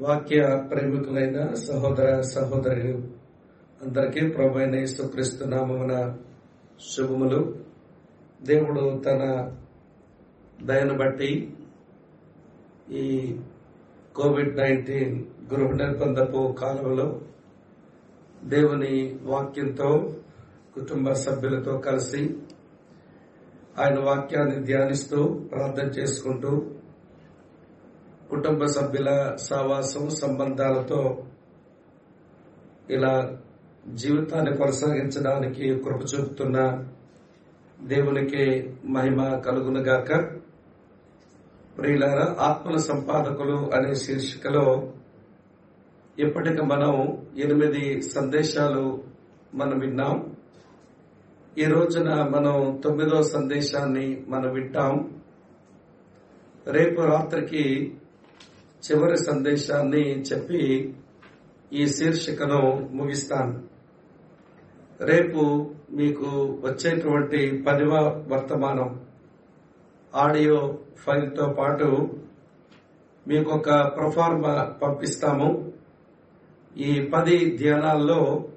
వాక్య ప్రేమికులైన సహోదర సహోదరులు అందరికీ ప్రభు యేసుక్రీస్తు నామమున శుభములు. దేవుడు తన దయను బట్టి ఈ కోవిడ్ నైన్టీన్ గృహ నిర్బంధపు కాలంలో దేవుని వాక్యంతో కుటుంబ సభ్యులతో కలిసి ఆయన వాక్యాన్ని ధ్యానిస్తూ ప్రార్థన చేసుకుంటూ కుటుంబ సభ్యుల సహవాసం సంబంధాలతో ఇలా జీవితాన్ని కొనసాగించడానికి కృప చూపుతున్న దేవునికి మహిమ కలుగునుగాక ప్రియులారా ఆత్మల సంపాదకులు అనే శీర్షికలో ఇప్పటికి మనం ఎనిమిది సందేశాలు మనం విన్నాం. ఈ రోజున మనం తొమ్మిదో సందేశాన్ని మనం వింటాం. రేపు రాత్రికి చివరి సందేశాన్ని చెప్పి ఈ శీర్షికను ముగిస్తాను. రేపు మీకు వచ్చేటువంటి పదివ వర్తమానం ఆడియో ఫైల్తో పాటు మీకు ఒక ప్రొఫార్మ పంపిస్తాము. ఈ పది ధ్యానాల్లో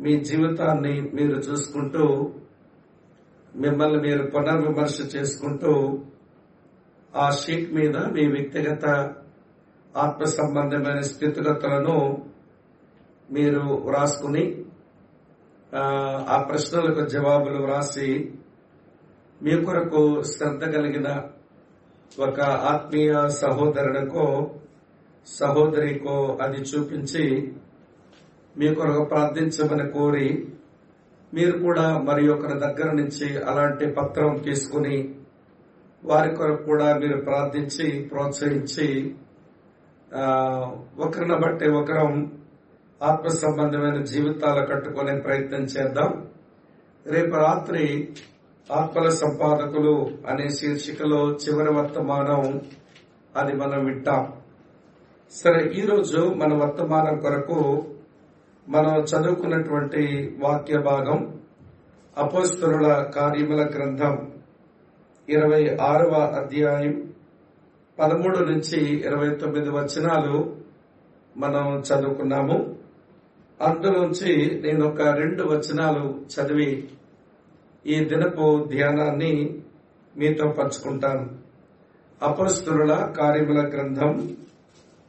మీ జీవితాన్ని మీరు చూసుకుంటూ మిమ్మల్ని మీరు పునర్విమర్శ చేసుకుంటూ ఆ షీట్ మీద మీ వ్యక్తిగత ఆత్మ సంబంధమైన స్థితిగతులను మీరు వ్రాసుకుని ఆ ప్రశ్నలకు జవాబులు వ్రాసి మీ కొరకు శ్రద్ధ కలిగిన ఒక ఆత్మీయ సహోదరునికో సహోదరికో అది చూపించి మీ కొరకు ప్రార్థించమని కోరి మీరు కూడా మరి ఒకరి దగ్గర నుంచి అలాంటి పత్రం తీసుకుని వారి కొరకు కూడా మీరు ప్రార్థించి ప్రోత్సహించి ఒకరిని బట్టి ఒకరం ఆత్మ సంబంధమైన జీవితాలు కట్టుకునే ప్రయత్నం చేద్దాం. రేపు రాత్రి ఆత్మల సంపాదకులు అనే శీర్షికలో చివరి వర్తమానం అది మనం వింటాం. సరే ఈరోజు మన వర్తమానం కొరకు మనం చదువుకున్నటువంటి వాక్య భాగం అపోస్తుల కార్యముల గ్రంథం ఇరవై ఆరవ అధ్యాయం పదమూడు నుంచి ఇరవై తొమ్మిది వచనాలు మనం చదువుకున్నాము. అందులోంచి నేను ఒక రెండు వచనాలు చదివి ఈ దినపు ధ్యానాన్ని మీతో పంచుకుంటాను. అపస్తుల కార్యముల గ్రంథం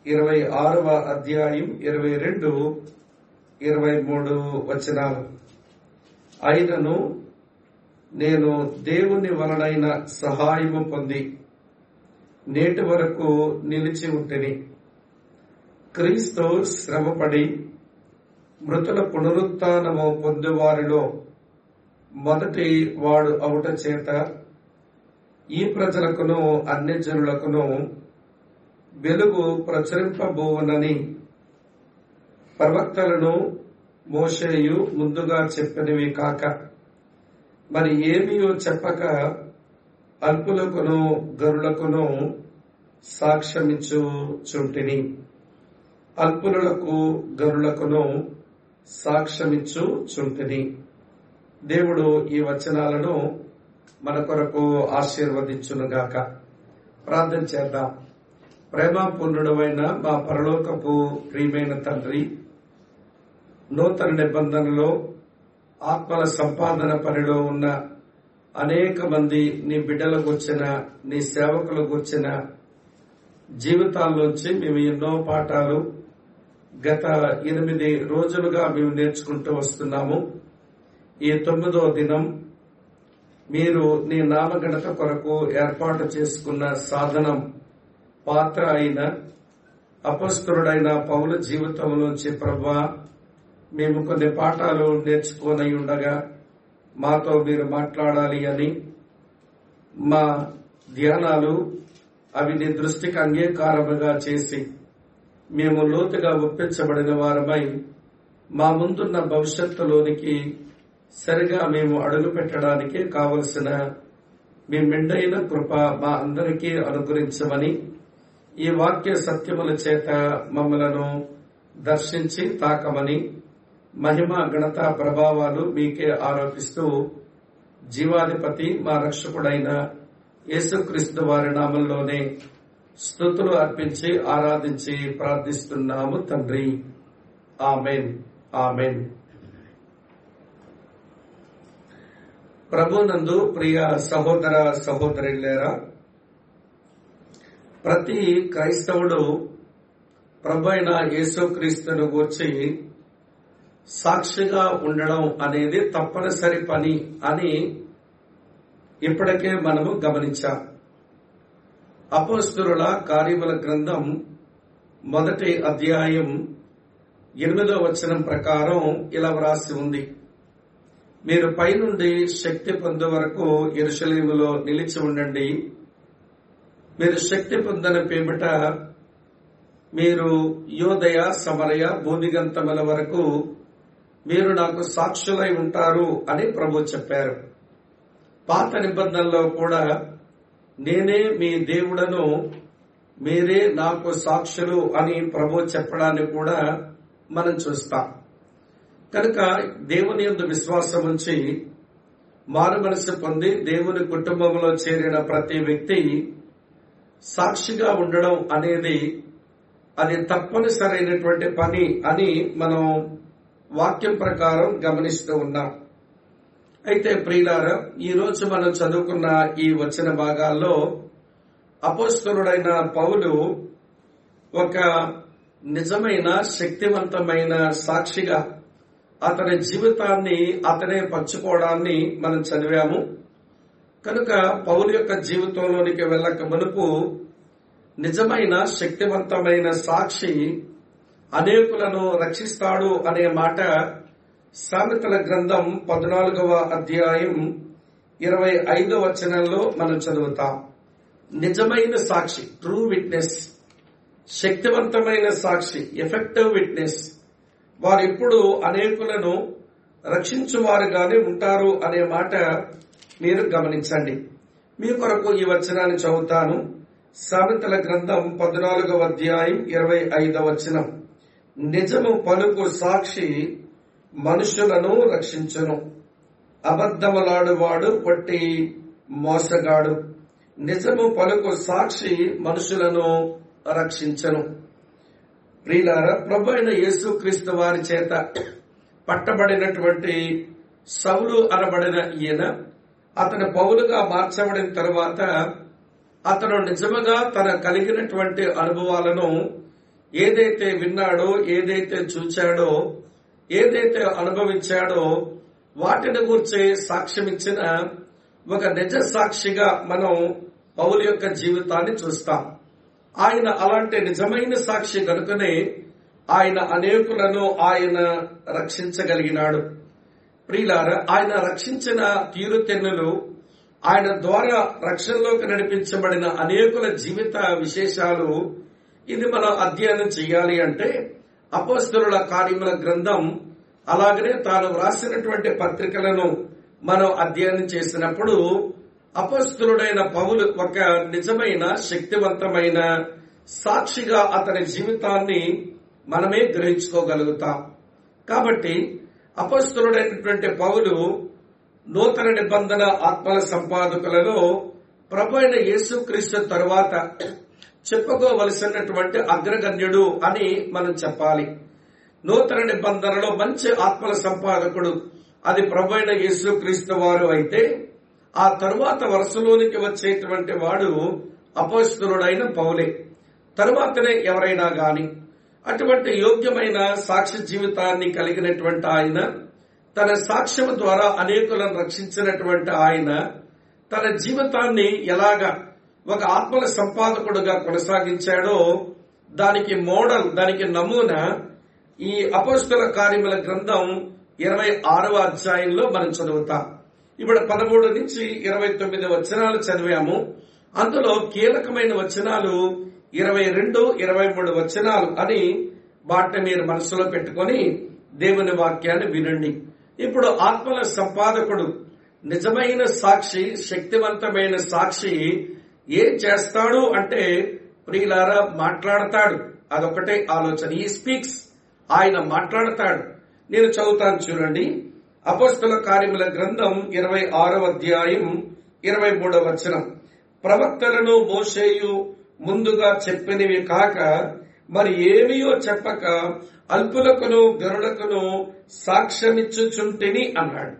ఇరవై ఆరవ అధ్యాయం ఇరవై రెండు ఇరవై మూడు వచనాలు. అయినను నేను దేవుని వలనైన సహాయము పొంది నేటి వరకు నిలిచి ఉంటిని. క్రీస్తు శ్రమపడి మృతుల పునరుత్నము పొందువారిలో మొదటి వాడు అవుట చేత ఈ ప్రజలకును అన్ని జనులకును వెలుగు ప్రచురింపబోవనని ప్రవక్తలను మోషేయు ముందుగా చెప్పినవి కాక మరి ఏమీయో చెప్పక అల్పులకును గరులకును సాక్ష్యమిచ్చుచుంటిని అల్పులకు గరులకును సాక్ష్యమిచ్చు చుంటిని. దేవుడు ఈ వచనాలను మన కొరకు ఆశీర్వదించునుగాక. ప్రార్థన చేద్దాం. ప్రేమపూర్ణుడమైన మా పరలోకపు ప్రియమైన తండ్రి నూతన నిబంధనలో ఆత్మల సంపాదన పనిలో ఉన్న అనేక మంది నీ బిడ్డల వచ్చిన నీ సేవకుల వచ్చిన జీవితాల్లోంచి మేము ఎన్నో పాఠాలు గత ఎనిమిది రోజులుగా మేము నేర్చుకుంటూ వస్తున్నాము. ఈ తొమ్మిదో దినం మీరు నీ నామగణత కొరకు ఏర్పాటు చేసుకున్న సాధనం పాత్ర అయిన అపస్తుడైన పౌల జీవితంలోంచి ప్రభా మేము కొన్ని పాఠాలు నేర్చుకోనై ఉండగా మాతో మీరు మాట్లాడాలి అని మా ధ్యానాలు అవి నీ దృష్టికి అంగీకారముగా చేసి మేము లోతుగా ఒప్పించబడిన వారమై మా ముందున్న భవిష్యత్తులోనికి సరిగా మేము అడుగు పెట్టడానికి కావలసిన మీ మెండైన కృప మా అందరికీ అనుగ్రహించమని ఈ వాక్య సత్యముల చేత మమ్మలను దర్శించి తాకమని మహిమ ఘనత ప్రభావాలు మీకే ఆరోపిస్తూ జీవాధిపతి మా రక్షకుడైన యేసుక్రీస్తు వారి నామంలోనే స్థుతులు అర్పించి ఆరాధించి ప్రార్థిస్తున్నాము తండ్రి. ఆమెన్. ఆమెన్. ప్రభునందు ప్రియ సహోదర సహోదరులేరా ప్రతి క్రైస్తవుడు ప్రభు అయిన యేసుక్రీస్తును గూర్చి సాక్షిగా ఉండడం అనేది తప్పనిసరి పని అని ఇప్పటికే మనము గమనించాం. అపోస్తురుల కార్యముల గ్రంథం మొదటి అధ్యాయం ఎనిమిదో వచనం ప్రకారం ఇలా వ్రాసి ఉంది. మీరు పైనుండి శక్తి పొందే వరకు ఎరుశలేములో నిలిచి ఉండండి. మీరు శక్తి పొందిన పేమిట మీరు యోదయ సమరయ బోధిగంతముల వరకు మీరు నాకు సాక్షులై ఉంటారు అని ప్రభు చెప్పారు. పాత నిబంధనలో కూడా నేనే మీ దేవుడను మీరే నాకు సాక్షులు అని ప్రభు చెప్పడాన్ని కూడా మనం చూస్తాం. కనుక దేవుని యొక్క విశ్వాసం ఉంచి మారు మనసు పొంది దేవుని కుటుంబంలో చేరిన ప్రతి వ్యక్తి సాక్షిగా ఉండడం అనేది అది తప్పనిసరైనటువంటి పని అని మనం వాక్యం ప్రకారం గమనిస్తూ ఉన్నాం. అయితే ప్రియులారా ఈ రోజు మనం చదువుకున్న ఈ వచ్చిన భాగాల్లో అపోస్తరుడైన పౌలు ఒక నిజమైన శక్తివంతమైన సాక్షిగా అతని జీవితాన్ని అతనే పంచుకోవడాన్ని మనం చదివాము. కనుక పౌలు యొక్క జీవితంలోనికి వెళ్ళక మునుపు నిజమైన శక్తివంతమైన సాక్షి అనేకులను రక్షిస్తాడు అనే మాట సామెతల గ్రంథం పద్నాలుగవ అధ్యాయం ఇరవై ఐదవ వచనంలో మనం చదువుతాం. నిజమైన సాక్షి ట్రూ విట్నెస్ శక్తివంతమైన సాక్షి ఎఫెక్టివ్ విట్నెస్ వారు ఎప్పుడు అనేకులను రక్షించువారుగానే ఉంటారు అనే మాట మీరు గమనించండి. మీ కొరకు ఈ వచనాన్ని చదువుతాను. సామెతల గ్రంథం పద్నాలుగవ అధ్యాయం ఇరవై ఐదవ వచనం. నిజము పలుకు సాక్షి మనుషులను రక్షించను. అబద్ధములాడువాడు పొట్టి మోసగాడు. నిజము పలుకు సాక్షి మనుషులను రక్షించను. ప్రియులార ప్రభు అయిన యేసుక్రీస్తు వారి చేత పట్టబడినటువంటి సౌలు అనబడిన ఈయన అతను పౌలుగా మార్చబడిన తరువాత అతను నిజముగా తన కలిగినటువంటి అనుభవాలను ఏదైతే విన్నాడో ఏదైతే చూచాడో ఏదైతే అనుభవించాడో వాటిని గురించి సాక్ష్యం ఇచ్చిన ఒక నిజ సాక్షిగా మనం పౌలు యొక్క జీవితాన్ని చూస్తాం. ఆయన అలాంటి నిజమైన సాక్షి కనుకనే ఆయన అనేకులను ఆయన రక్షించగలిగినాడు. ప్రియులార ఆయన రక్షించిన తీరుతెన్నులు ఆయన ద్వారా రక్షణలోకి నడిపించబడిన అనేకుల జీవిత విశేషాలు ఇది మనం అధ్యయనం చేయాలి అంటే అపోస్తరుల కార్యముల గ్రంథం అలాగనే తాను వ్రాసినటువంటి పత్రికలను మనం అధ్యయనం చేసినప్పుడు అపస్తులుడైన పౌలు ఒక నిజమైన శక్తివంతమైన సాక్షిగా అతని జీవితాన్ని మనమే గ్రహించుకోగలుగుతాం. కాబట్టి అపస్తులుడైనటువంటి పౌలు నూతన నిబంధన ఆత్మల సంపాదకులలో ప్రభు అయిన యేసుక్రీస్తు తరువాత చెప్పుకోవలసినటువంటి అగ్రగణ్యుడు అని మనం చెప్పాలి. నూతన నిబంధనలో మంచి ఆత్మల సంపాదకుడు అది ప్రభు అయిన యేసుక్రీస్తు వారు అయితే ఆ తరువాత వరుసలోనికి వచ్చేటువంటి వాడు అపస్తులుడైన పౌలే. తరువాతనే ఎవరైనా గాని అటువంటి యోగ్యమైన సాక్ష్య జీవితాన్ని కలిగినటువంటి ఆయన తన సాక్ష్యం ద్వారా అనేకులను రక్షించినటువంటి ఆయన తన జీవితాన్ని ఎలాగా ఒక ఆత్మల సంపాదకుడుగా కొనసాగించాడో దానికి మోడల్ దానికి నమూనా ఈ అపస్తుల కార్యముల గ్రంథం ఇరవై ఆరవ అధ్యాయంలో మనం చదువుతాం. ఇప్పుడు పదమూడు నుంచి ఇరవై తొమ్మిది వచనాలు చదివాము. అందులో కీలకమైన వచనాలు ఇరవై రెండు ఇరవై మూడు వచనాలు అని వాటిని మీరు మనసులో పెట్టుకొని దేవుని వాక్యాన్ని వినండి. ఇప్పుడు ఆత్మల సంపాదకుడు నిజమైన సాక్షి శక్తివంతమైన సాక్షి ఏం చేస్తాడు అంటే ప్రియులారా మాట్లాడతాడు. అదొకటే ఆలోచన. ఈ స్పీక్స్ ఆయన మాట్లాడతాడు. నేను చదువుతాను చూడండి. అపస్తుల కార్యముల గ్రంథం ఇరవై ఆరవ అధ్యాయం ఇరవై మూడవ వచనం. ప్రవక్తలను మోషేయు ముందుగా చెప్పినవి కాక మరి ఏమియో చెప్పక అల్పులకును గరుడకును సాక్ష్యమిచ్చుచుంటిని అన్నాడు.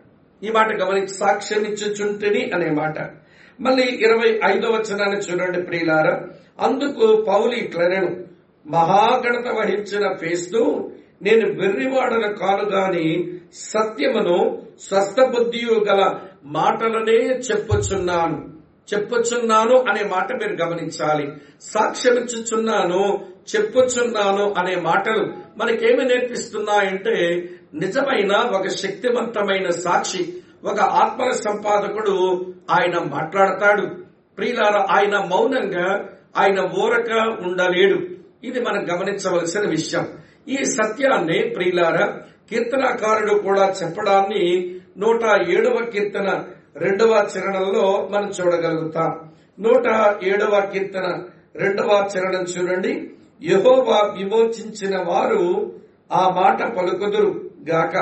ఈ మాట గమనించి సాక్ష్యమిచ్చుచుంటిని అనే మాట. మళ్ళీ ఇరవై ఐదో వచనాన్ని చూడండి ప్రియులారా. అందుకు పౌలు ఇట్లనెను మహాగణత వహించిన ఫేస్తూ నేను వెర్రివాడన కాను గాని సత్యమును స్వస్థ బుద్ధియు గల మాటలనే చెప్పుచున్నాను. చెప్పుచున్నాను అనే మాట మీరు గమనించాలి. సాక్ష్యమిచ్చుచున్నాను చెప్పుచున్నాను అనే మాటలు మనకేమి నేర్పిస్తున్నాయంటే నిజమైన ఒక శక్తివంతమైన సాక్షి ఒక ఆత్మ సంపాదకుడు ఆయన మాట్లాడతాడు. ప్రియులార ఆయన మౌనంగా ఆయన ఊరక ఉండలేడు. ఇది మనం గమనించవలసిన విషయం. ఈ సత్యాన్ని ప్రియులార కీర్తనాకారుడు కూడా చెప్పడాన్ని నూట ఏడవ కీర్తన రెండవ చరణంలో మనం చూడగలుగుతాం. నూట ఏడవ కీర్తన రెండవ చరణం చూడండి. యహోవా విమోచించిన వారు ఆ మాట పలుకుదురు గాక.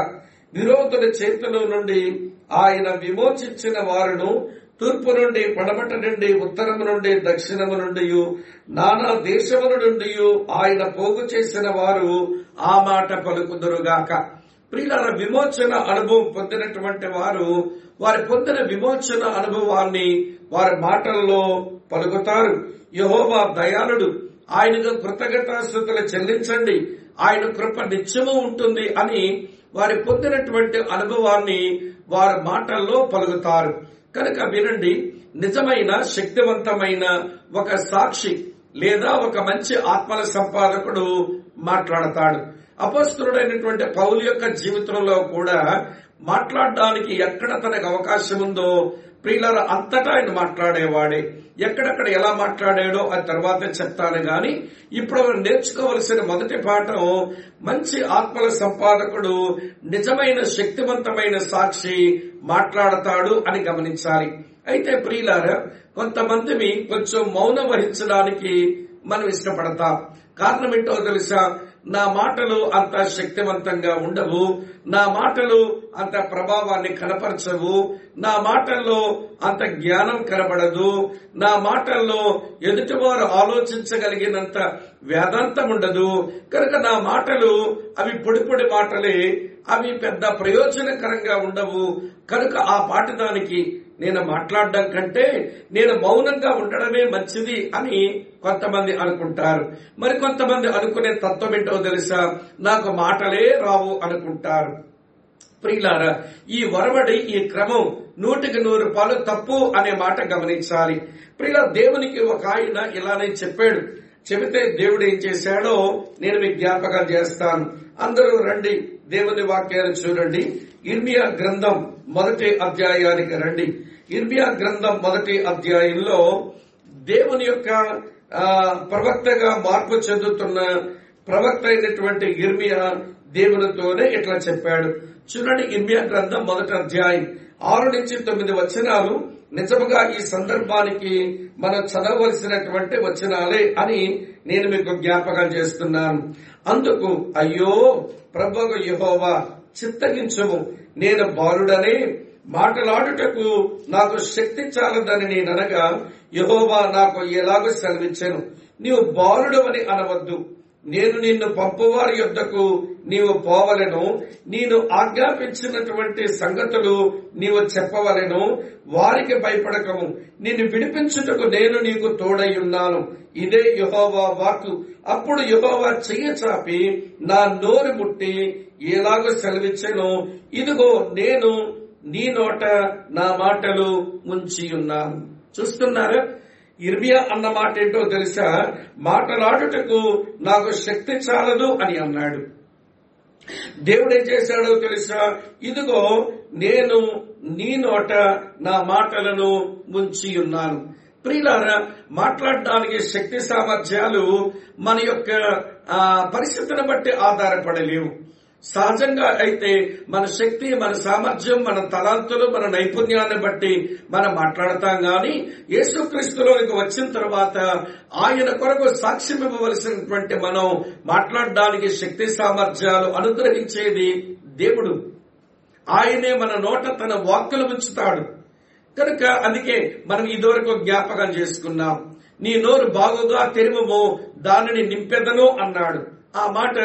విరోధుల చేతుల నుండి ఆయన విమోచించిన వారును తూర్పు నుండి పడమట నుండి ఉత్తరము నుండి దక్షిణము నుండి నానా దేశముల నుండి ఆయన పోగు చేసిన వారు ఆ మాట పలుకుదురుగాక. ప్రియుల విమోచన అనుభవం పొందినటువంటి వారు వారి పొందిన విమోచన అనుభవాన్ని వారి మాటల్లో పలుకుతారు. యహోవా దయాళుడు ఆయనకు కృతజ్ఞతాస్థుతులు చెల్లించండి. ఆయన కృప నిత్యము ఉంటుంది అని వారి పొందినటువంటి అనుభవాన్ని వారి మాటల్లో పలుకుతారు. కనుక వినండి నిజమైన శక్తివంతమైన ఒక సాక్షి లేదా ఒక మంచి ఆత్మల సంపాదకుడు మాట్లాడతాడు. అపస్తుడైనటువంటి పౌలు యొక్క జీవితంలో కూడా మాట్లాడడానికి ఎక్కడ తనకు అవకాశం ఉందో ప్రియులర అంతటా ఆయన మాట్లాడేవాడే. ఎక్కడెక్కడ ఎలా మాట్లాడాడో అది తర్వాత చెప్తాను గాని ఇప్పుడు మనం నేర్చుకోవలసిన మొదటి పాఠం మంచి ఆత్మల సంపాదకుడు నిజమైన శక్తివంతమైన సాక్షి మాట్లాడతాడు అని గమనించాలి. అయితే ప్రియులార కొంతమందిని కొంచెం మౌనం వహించడానికి మనం ఇష్టపడతాం. కారణం ఏంటో తెలుసా? నా మాటలు అంత శక్తివంతంగా ఉండవు. నా మాటలు అంత ప్రభావాన్ని కనపరచవు. నా మాటల్లో అంత జ్ఞానం కనబడదు. నా మాటల్లో ఎదుటివారు ఆలోచించగలిగినంత వేదాంతం ఉండదు కనుక నా మాటలు అవి పొడి పొడి మాటలే. అవి పెద్ద ప్రయోజనకరంగా ఉండవు. కనుక ఆ పాఠదానికి నేను మాట్లాడడం కంటే నేను మౌనంగా ఉండడమే మంచిది అని కొంతమంది అనుకుంటారు. మరి కొంతమంది అనుకునే తత్వం ఏంటో తెలుసా? నాకు మాటలే రావు అనుకుంటారు. ప్రియులారా ఈ వరవడి ఈ క్రమం నూటికి నూరు రూపాయలు తప్పు అనే మాట గమనించాలి. ప్రియుల దేవునికి ఒక ఆయన ఇలానే చెప్పాడు. చెబితే దేవుడు ఏం చేశాడో నేను మీకు జ్ఞాపకం చేస్తాను. అందరూ రండి దేవుని వాక్యాన్ని చూడండి. ఇర్మియా గ్రంథం మొదటి అధ్యాయానికి రండి. ఇర్మియా గ్రంథం మొదటి అధ్యాయంలో దేవుని యొక్క ప్రవక్తగా మార్పు చెందుతున్న ప్రవక్త అయినటువంటి ఇర్మియా దేవునితోనే ఇట్లా చెప్పాడు. చూడండి ఇర్మియా గ్రంథం మొదటి అధ్యాయం. ఆరు నుంచి తొమ్మిది వచనాలు నిజముగా ఈ సందర్భానికి మనం చదవలసినటువంటి వచనాలే అని నేను మీకు జ్ఞాపకం చేస్తున్నాను. అందుకు అయ్యో ప్రభు యహోవా చిత్తగించము. నేను బాలుడనే మాటలాడుటకు నాకు శక్తి చాలదని నేననగా యహోవా నాకు ఎలాగో సెలవిచ్చాను. నీవు బాలుడు అని అనవద్దు. నేను నిన్ను పంపువారి యొద్దకు నీవు పోవలెను. నేను ఆజ్ఞాపించినటువంటి సంగతులు నీవు చెప్పవలెను. వారికి భయపడకము. నిన్ను విడిపించుటకు నేను నీకు తోడై ఉన్నాను ఇదే యహోవా వాక్కు. అప్పుడు యహోవా చెయ్య చాపి నా నోరు ముట్టి ఎలాగో సెలవిచ్చాను. ఇదిగో నేను నీ నోట నా మాటలు ముంచి ఉన్నాను. చూస్తున్నారు? ఇర్మియా అన్న మాట ఏంటో తెలుసా? మాటలాడుటకు నాకు శక్తి చాలదు అని అన్నాడు. దేవుడు ఏం చేశాడో తెలుసా? ఇదిగో నేను నీ నోట నా మాటలను ముంచి ఉన్నాను. ప్రియులారా మాట్లాడడానికి శక్తి సామర్థ్యాలు మన యొక్క పరిస్థితిని బట్టి ఆధారపడలేవు. సహజంగా అయితే మన శక్తి మన సామర్థ్యం మన తలాంతులు మన నైపుణ్యాన్ని బట్టి మనం మాట్లాడతాం గాని యేసుక్రీస్తులోనికి వచ్చిన తర్వాత ఆయన కొరకు సాక్ష్యం ఇవ్వవలసినటువంటి మనం మాట్లాడడానికి శక్తి సామర్థ్యాలు అనుగ్రహించేది దేవుడు. ఆయనే మన నోట తన వాక్కులు ఉంచుతాడు. కనుక అందుకే మనం ఇదివరకు జ్ఞాపకం చేసుకున్నాం నీ నోరు బాగుగా తెరువము దానిని నింపెదను అన్నాడు. ఆ మాట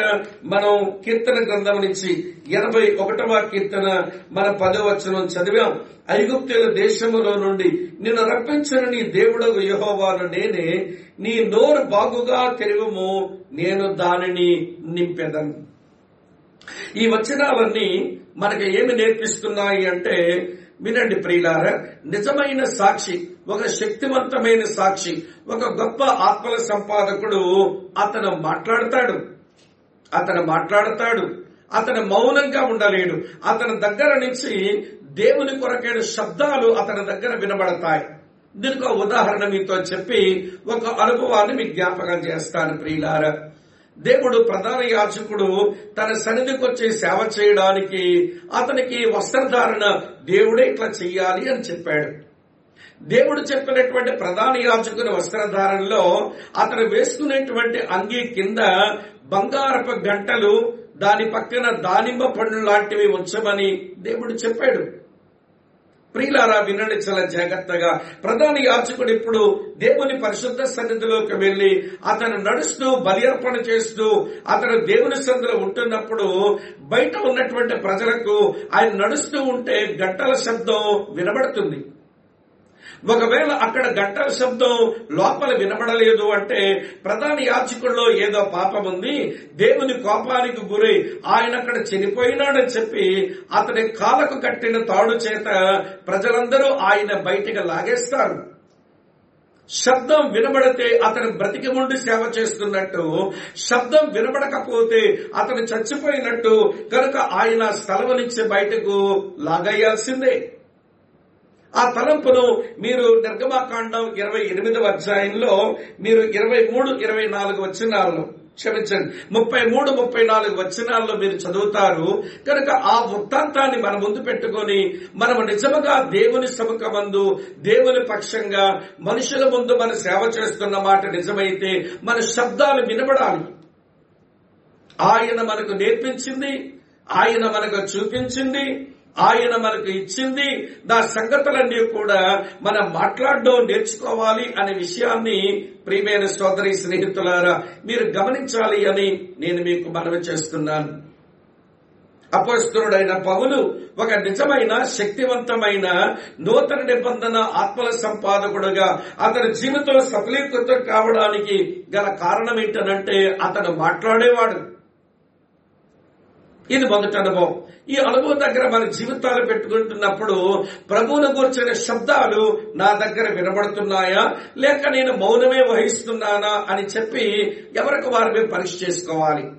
మనం కీర్తన గ్రంథం నుంచి ఎనభై ఒకటవ కీర్తన మన పదవచనం చదివాం. ఐగుప్తుల దేశములో నుండి నిన్ను రప్పించిన నీ దేవుడు యహోవాను నేనే. నీ నోరు బాగుగా తెరువము నేను దానిని నింపెదను. ఈ వచనాలన్నీ మనకి ఏమి నేర్పిస్తున్నాయి అంటే వినండి ప్రియులార నిజమైన సాక్షి ఒక శక్తివంతమైన సాక్షి ఒక గొప్ప ఆత్మల సంపాదకుడు అతను మాట్లాడతాడు. అతను మాట్లాడతాడు. అతను మౌనంగా ఉండలేడు. అతని దగ్గర నుంచి దేవుని కొరకైన శబ్దాలు అతని దగ్గర వినబడతాయి. దీనికి ఒక ఉదాహరణ మీతో చెప్పి ఒక అనుభవాన్ని మీకు జ్ఞాపకం చేస్తాను ప్రియులారా. దేవుడు ప్రధాన యాచకుడు తన సన్నిధికి వచ్చి సేవ చేయడానికి అతనికి వస్త్రధారణ దేవుడే ఇట్లా చెయ్యాలి అని చెప్పాడు. దేవుడు చెప్పినటువంటి ప్రధాన యాచకుని వస్త్రధారణలో అతను వేసుకునేటువంటి అంగీ కింద బంగారపు గంటలు దాని పక్కన దానిమ్మ పండ్లు లాంటివి ఉంచమని దేవుడు చెప్పాడు. ప్రియులారా వినండి చాలా జాగ్రత్తగా. ప్రధాన యాచకుడు ఇప్పుడు దేవుని పరిశుద్ధ సన్నిధిలోకి వెళ్ళి అతను నడుస్తూ బలియర్పణ చేస్తూ అతను దేవుని సన్నిధిలో ఉంటున్నప్పుడు బయట ఉన్నటువంటి ప్రజలకు ఆయన నడుస్తూ ఉంటే గంటల శబ్దం వినబడుతుంది. ఒకవేళ అక్కడ గంటల శబ్దం లోపల వినబడలేదు అంటే ప్రధాన యాచకుల్లో ఏదో పాపం ఉంది. దేవుని కోపానికి గురై ఆయన అక్కడ చనిపోయినాడని చెప్పి అతని కాలకు కట్టిన తాడు చేత ప్రజలందరూ ఆయన బయటికి లాగేస్తారు. శబ్దం వినబడితే అతను బ్రతికి ఉండి సేవ చేస్తున్నట్టు శబ్దం వినబడకపోతే అతను చచ్చిపోయినట్టు కనుక ఆయన స్థలం నుంచి బయటకు లాగేయాల్సిందే. ఆ తలంపును మీరు నిర్గమాకాండం ఇరవై ఎనిమిదవ అధ్యాయంలో మీరు ఇరవై మూడు ఇరవై నాలుగు వచ్చినాల్లో క్షమించండి. ముప్పై మూడు ముప్పై నాలుగు వచనాల్లో మీరు చదువుతారు. కనుక ఆ వృత్తాంతాన్ని మన ముందు పెట్టుకొని మనం నిజముగా దేవుని సముఖమందు దేవుని పక్షంగా మనుషుల ముందు మన సేవ చేస్తున్న మాట నిజమైతే మన శబ్దాలు వినబడాలి. ఆయన మనకు నేర్పించింది ఆయన మనకు చూపించింది ఆయన మనకు ఇచ్చింది. దా సంగతులన్నీ కూడా మనం మాట్లాడడం నేర్చుకోవాలి అనే విషయాన్ని ప్రియమైన సోదరి స్నేహితులారా మీరు గమనించాలి అని నేను మీకు మనవి చేస్తున్నాను. అపస్తుడైన పౌలు ఒక నిజమైన శక్తివంతమైన నూతన నిబంధన ఆత్మల సంపాదకుడుగా అతని జీవితంలో సఫలీకృతం కావడానికి గల కారణం ఏంటనంటే అతను మాట్లాడేవాడు. ఇది మొదటి అనుభవం. ఈ అనుభవం దగ్గర మన జీవితాలు పెట్టుకుంటున్నప్పుడు ప్రభువును గూర్చిన శబ్దాలు నా దగ్గర వినబడుతున్నాయా? లేక నేను మౌనమే వహిస్తున్నానా అని చెప్పి ఎవరికి వారిని పరీక్ష చేసుకోవాలి?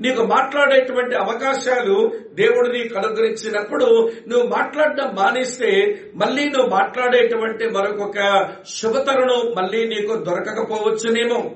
నీకు మాట్లాడేటువంటి అవకాశాలు దేవుడు నీకు అనుగ్రహించినప్పుడు నువ్వు మాట్లాడడం మానేస్తే మళ్ళీ నువ్వు మాట్లాడేటువంటి మరొక శుభతరుణం మళ్ళీ నీకు దొరకకపోవచ్చునేమో.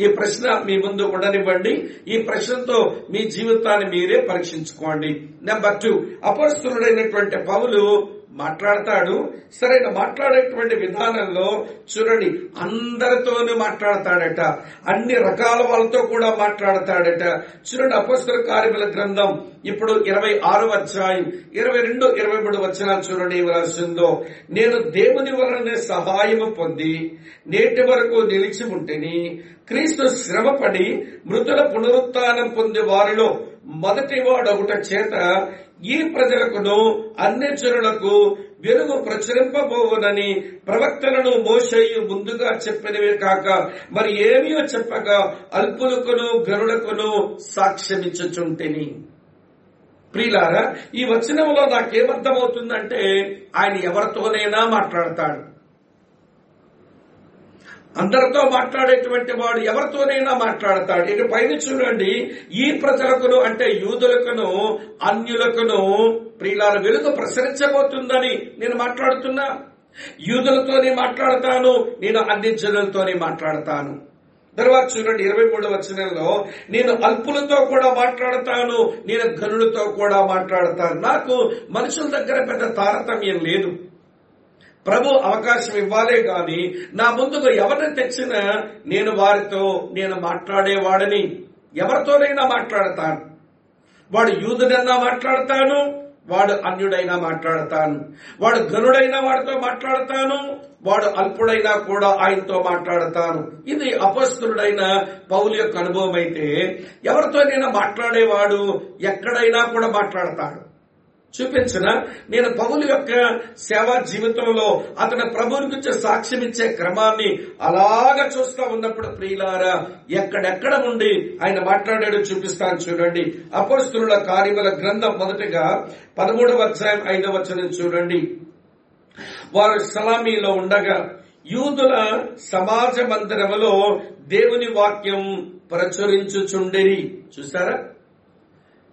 ఈ ప్రశ్న మీ ముందు ఉండనివ్వండి. ఈ ప్రశ్నతో మీ జీవితాన్ని మీరే పరీక్షించుకోండి. నెంబర్ టూ అపరిస్తుడైనటువంటి పౌలు మాట్లాడతాడు. సరైన మాట్లాడేటువంటి విధానంలో చూడండి అందరితోనూ మాట్లాడతాడట. అన్ని రకాల వాళ్ళతో కూడా మాట్లాడతాడట. చూడండి అపస్తుల కార్యముల గ్రంథం ఇప్పుడు ఇరవై ఆరు అధ్యాయం ఇరవై రెండు ఇరవై మూడు వచనాలు చూడండి రాసిందో. నేను దేవుని వలన సహాయము పొంది నేటి వరకు నిలిచి ఉంటేని క్రీస్తు శ్రమపడి మృతుల పునరుత్నం పొందే వారిలో మొదటి వాడొకట చేత ఈ ప్రజలకును అన్యజనులకు వెలుగు ప్రచురింపబోవునని ప్రవక్తలను మోసయ్యు ముందుగా చెప్పినవే కాక మరి ఏమీ చెప్పగా అల్పులకును గరుడకును సాక్ష్యమిచ్చుచుంటిని. ప్రియులారా ఈ వచనంలో నాకేమర్థమవుతుందంటే ఆయన ఎవరితోనైనా మాట్లాడతాడు. అందరితో మాట్లాడేటువంటి వాడు ఎవరితోనైనా మాట్లాడతాడు. ఇక పైన చూడండి ఈ ప్రజలకును అంటే యూదులకును అన్యులకును ప్రియులాల వెలుగు ప్రసరించబోతుందని నేను మాట్లాడుతున్నా. యూదులతోనే మాట్లాడతాను నేను అన్ని జనులతోనే మాట్లాడతాను. తర్వాత చూడండి ఇరవై మూడు వచనంలో నేను అల్పులతో కూడా మాట్లాడతాను నేను గనులతో కూడా మాట్లాడతాను. నాకు మనుషుల దగ్గర పెద్ద తారతమ్యం లేదు. ప్రభు అవకాశం ఇవ్వాలే గాని నా ముందుకు ఎవరిని తెచ్చినా నేను వారితో నేను మాట్లాడేవాడని ఎవరితోనైనా మాట్లాడతాను. వాడు యూదుడైనా మాట్లాడతాను వాడు అన్యుడైనా మాట్లాడతాను. వాడు గనుడైన వాడితో మాట్లాడతాను వాడు అల్పుడైనా కూడా ఆయనతో మాట్లాడతాను. ఇది అపస్తుడైన పౌలు యొక్క అనుభవం అయితే ఎవరితోనైనా మాట్లాడేవాడు ఎక్కడైనా కూడా మాట్లాడతాడు. చూపించిన నేను పౌలు యొక్క సేవా జీవితంలో అతని ప్రభువుని గురించి సాక్ష్యం ఇచ్చే క్రమాన్ని అలాగ చూస్తా ఉన్నప్పుడు ప్రియులారా ఎక్కడెక్కడ ఉండి ఆయన మాట్లాడాడు చూపిస్తాను చూడండి. అపోస్తుల కార్యముల గ్రంథం మొదటగా పదమూడవ అధ్యాయం ఐదవ వచనం చూడండి. వారు సలామీలో ఉండగా యూదుల సమాజ మందిరములో దేవుని వాక్యం ప్రచురించుచుండేరి. చూసారా?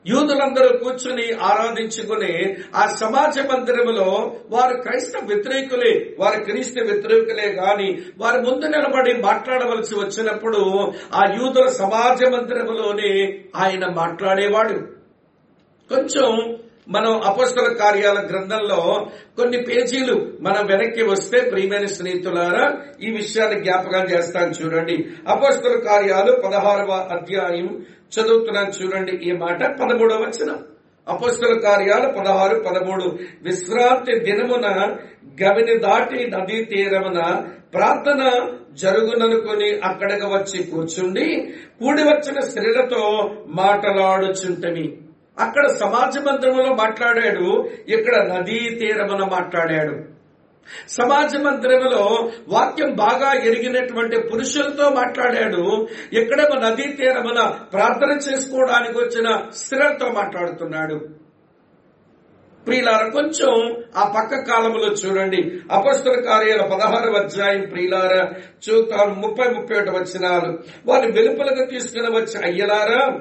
యూదులందరూ కూర్చుని ఆరాధించుకుని ఆ సమాజ మందిరములో వారు క్రైస్తవ వ్యతిరేకులే వారు క్రీస్తు వ్యతిరేకులే గాని వారి ముందు నిలబడి మాట్లాడవలసి వచ్చినప్పుడు ఆ యూదుల సమాజ మందిరములోనే ఆయన మాట్లాడేవాడు. కొంచెం మనం అపస్తుల కార్యాల గ్రంథంలో కొన్ని పేజీలు మనం వెనక్కి వస్తే ప్రియమైన స్నేహితులారా ఈ విషయాన్ని జ్ఞాపకం చేస్తాను చూడండి. అపస్తుల కార్యాలు పదహారవ అధ్యాయం చదువుతున్నాను చూడండి ఈ మాట పదమూడవ వచనం. అపస్తుల కార్యాలు పదహారు పదమూడు. విశ్రాంతి దినమున గవిని దాటి నదీ తీరమున ప్రార్థన జరుగుననుకొని అక్కడికి వచ్చి కూర్చుండి కూడి వచ్చిన స్త్రీలతో మాటలాడుచుంటమి. అక్కడ సమాజ మందిరంలో మాట్లాడాడు ఇక్కడ నదీ తీరమున మాట్లాడాడు. సమాజ మందిరంలో వాక్యం బాగా ఎరిగినటువంటి పురుషులతో మాట్లాడాడు. ఎక్కడ నదీ తీరమున ప్రార్థన చేసుకోవడానికి వచ్చిన స్త్రీలతో మాట్లాడుతున్నాడు. ప్రియులార కొంచెం ఆ పక్క కాలంలో చూడండి. అపస్తుల కార్యాల పదహారు అధ్యాయం ప్రియులార చూస్తాను ముప్పై ముప్పై ఒకటి వచ్చినారు వారిని వెలుపలకు తీసుకుని వచ్చి అయ్యలారా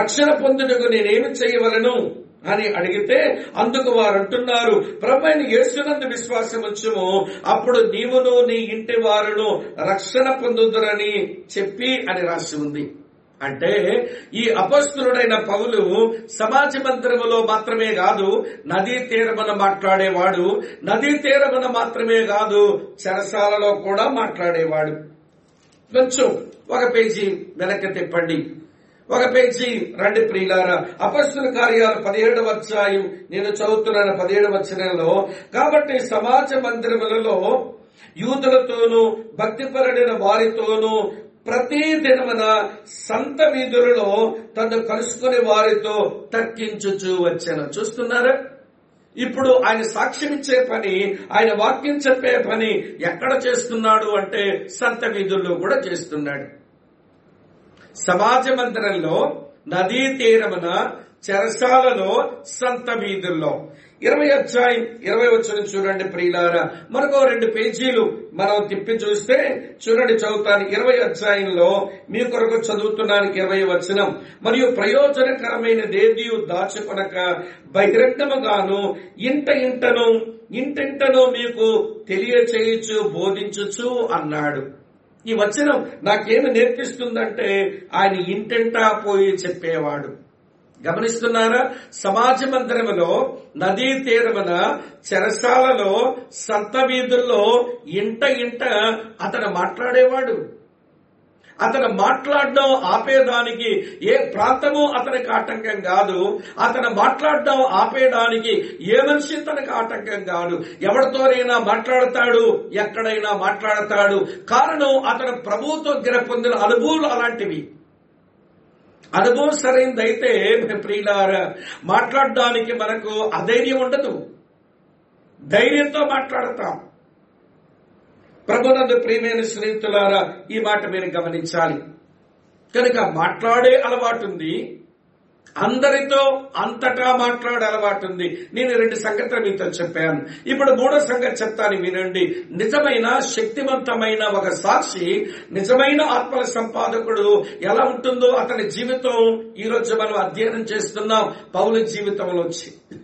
రక్షణ పొందుటకు నేనేమి చేయవలను? అని అడిగితే అందుకు వారు అంటున్నారు ప్రభైన యేసునందు విశ్వాసం వచ్చుము అప్పుడు నీవును నీ ఇంటి వారును రక్షణ పొందుదురని చెప్పి అని రాసి ఉంది. అంటే ఈ అపస్తుడైన పౌలు సమాజ మందిరములో మాత్రమే కాదు నదీ తీరమున మాట్లాడేవాడు నదీ తీరమున మాత్రమే కాదు చెరసాలలో కూడా మాట్లాడేవాడు. కొంచెం ఒక పేజీ వెనక్కి తిప్పండి. ఒక పేజీ రండి ప్రియులారా. అపస్తుల కార్యాలు పదిహేడవ అధ్యాయం. నేను చదువుతున్నాను పదిహేడవ వచనంలో. కాబట్టి సమాజ మందిరములలో యూదులతోనూ భక్తిపరుడైన వారితోనూ ప్రతి దినమున సంత వీధులలో తను కలుసుకునే వారితో తర్కించుచూ వచ్చాను. చూస్తున్నారా? ఇప్పుడు ఆయన సాక్ష్యం ఇచ్చే పని ఆయన వాక్యం చెప్పే పని ఎక్కడ చేస్తున్నాడు అంటే సంత వీధుల్లో కూడా చేస్తున్నాడు. సమాజ మందిరంలో నదీ తీరమున చెరసాలలో సంత వీధుల్లో. ఇరవై అధ్యాయం ఇరవై వచ్చిన చూడండి ప్రియులారా. మనకు రెండు పేజీలు మనం తిప్పి చూస్తే చూడండి చదువుతాను. ఇరవై అధ్యాయంలో మీ కొరకు చదువుతున్నానికి ఇరవై వచనం. మరియు ప్రయోజనకరమైన దేదీయు దాచుకొనక బహిరంగముగాను ఇంట ఇంటను ఇంటింటను మీకు తెలియచేయచ్చు బోధించుచు అన్నాడు. ఈ వచనం నాకేమి నేర్పిస్తుందంటే ఆయన ఇంటింటా పోయి చెప్పేవాడు. గమనిస్తున్నారా? సమాజ మందిరములో నదీ తీరమున చెరసాలలో సంత వీధుల్లో ఇంట ఇంట అతను మాట్లాడేవాడు. అతను మాట్లాడడం ఆపేదానికి ఏ ప్రాంతము అతనికి ఆటంకం కాదు. అతను మాట్లాడడం ఆపేయడానికి ఏ మనిషి తనకు ఆటంకం కాదు. ఎవరితోనైనా మాట్లాడతాడు ఎక్కడైనా మాట్లాడతాడు. కారణం అతను ప్రభువుతో గిరపొందిన అనుభవాలు అలాంటివి. అనుభవం సరైనదైతే ప్రియులార మాట్లాడడానికి మనకు అధైర్యం ఉండదు. ధైర్యంతో మాట్లాడతాం. ప్రభునందు ప్రియమైన స్నేహితులారా ఈ మాట మీరు గమనించాలి. కనుక మాట్లాడే అలవాటు ఉంది అందరితో అంతటా మాట్లాడే అలవాటు ఉంది నేను రెండు సంగతులు మీతో చెప్పాను. ఇప్పుడు మూడో సంగతి చెప్తాను వినండి. నిజమైన శక్తివంతమైన ఒక సాక్షి నిజమైన ఆత్మల సంపాదకుడు ఎలా ఉంటుందో అతని జీవితం. ఈ రోజు మనం అధ్యయనం చేస్తున్నాం పౌల జీవితంలో వచ్చి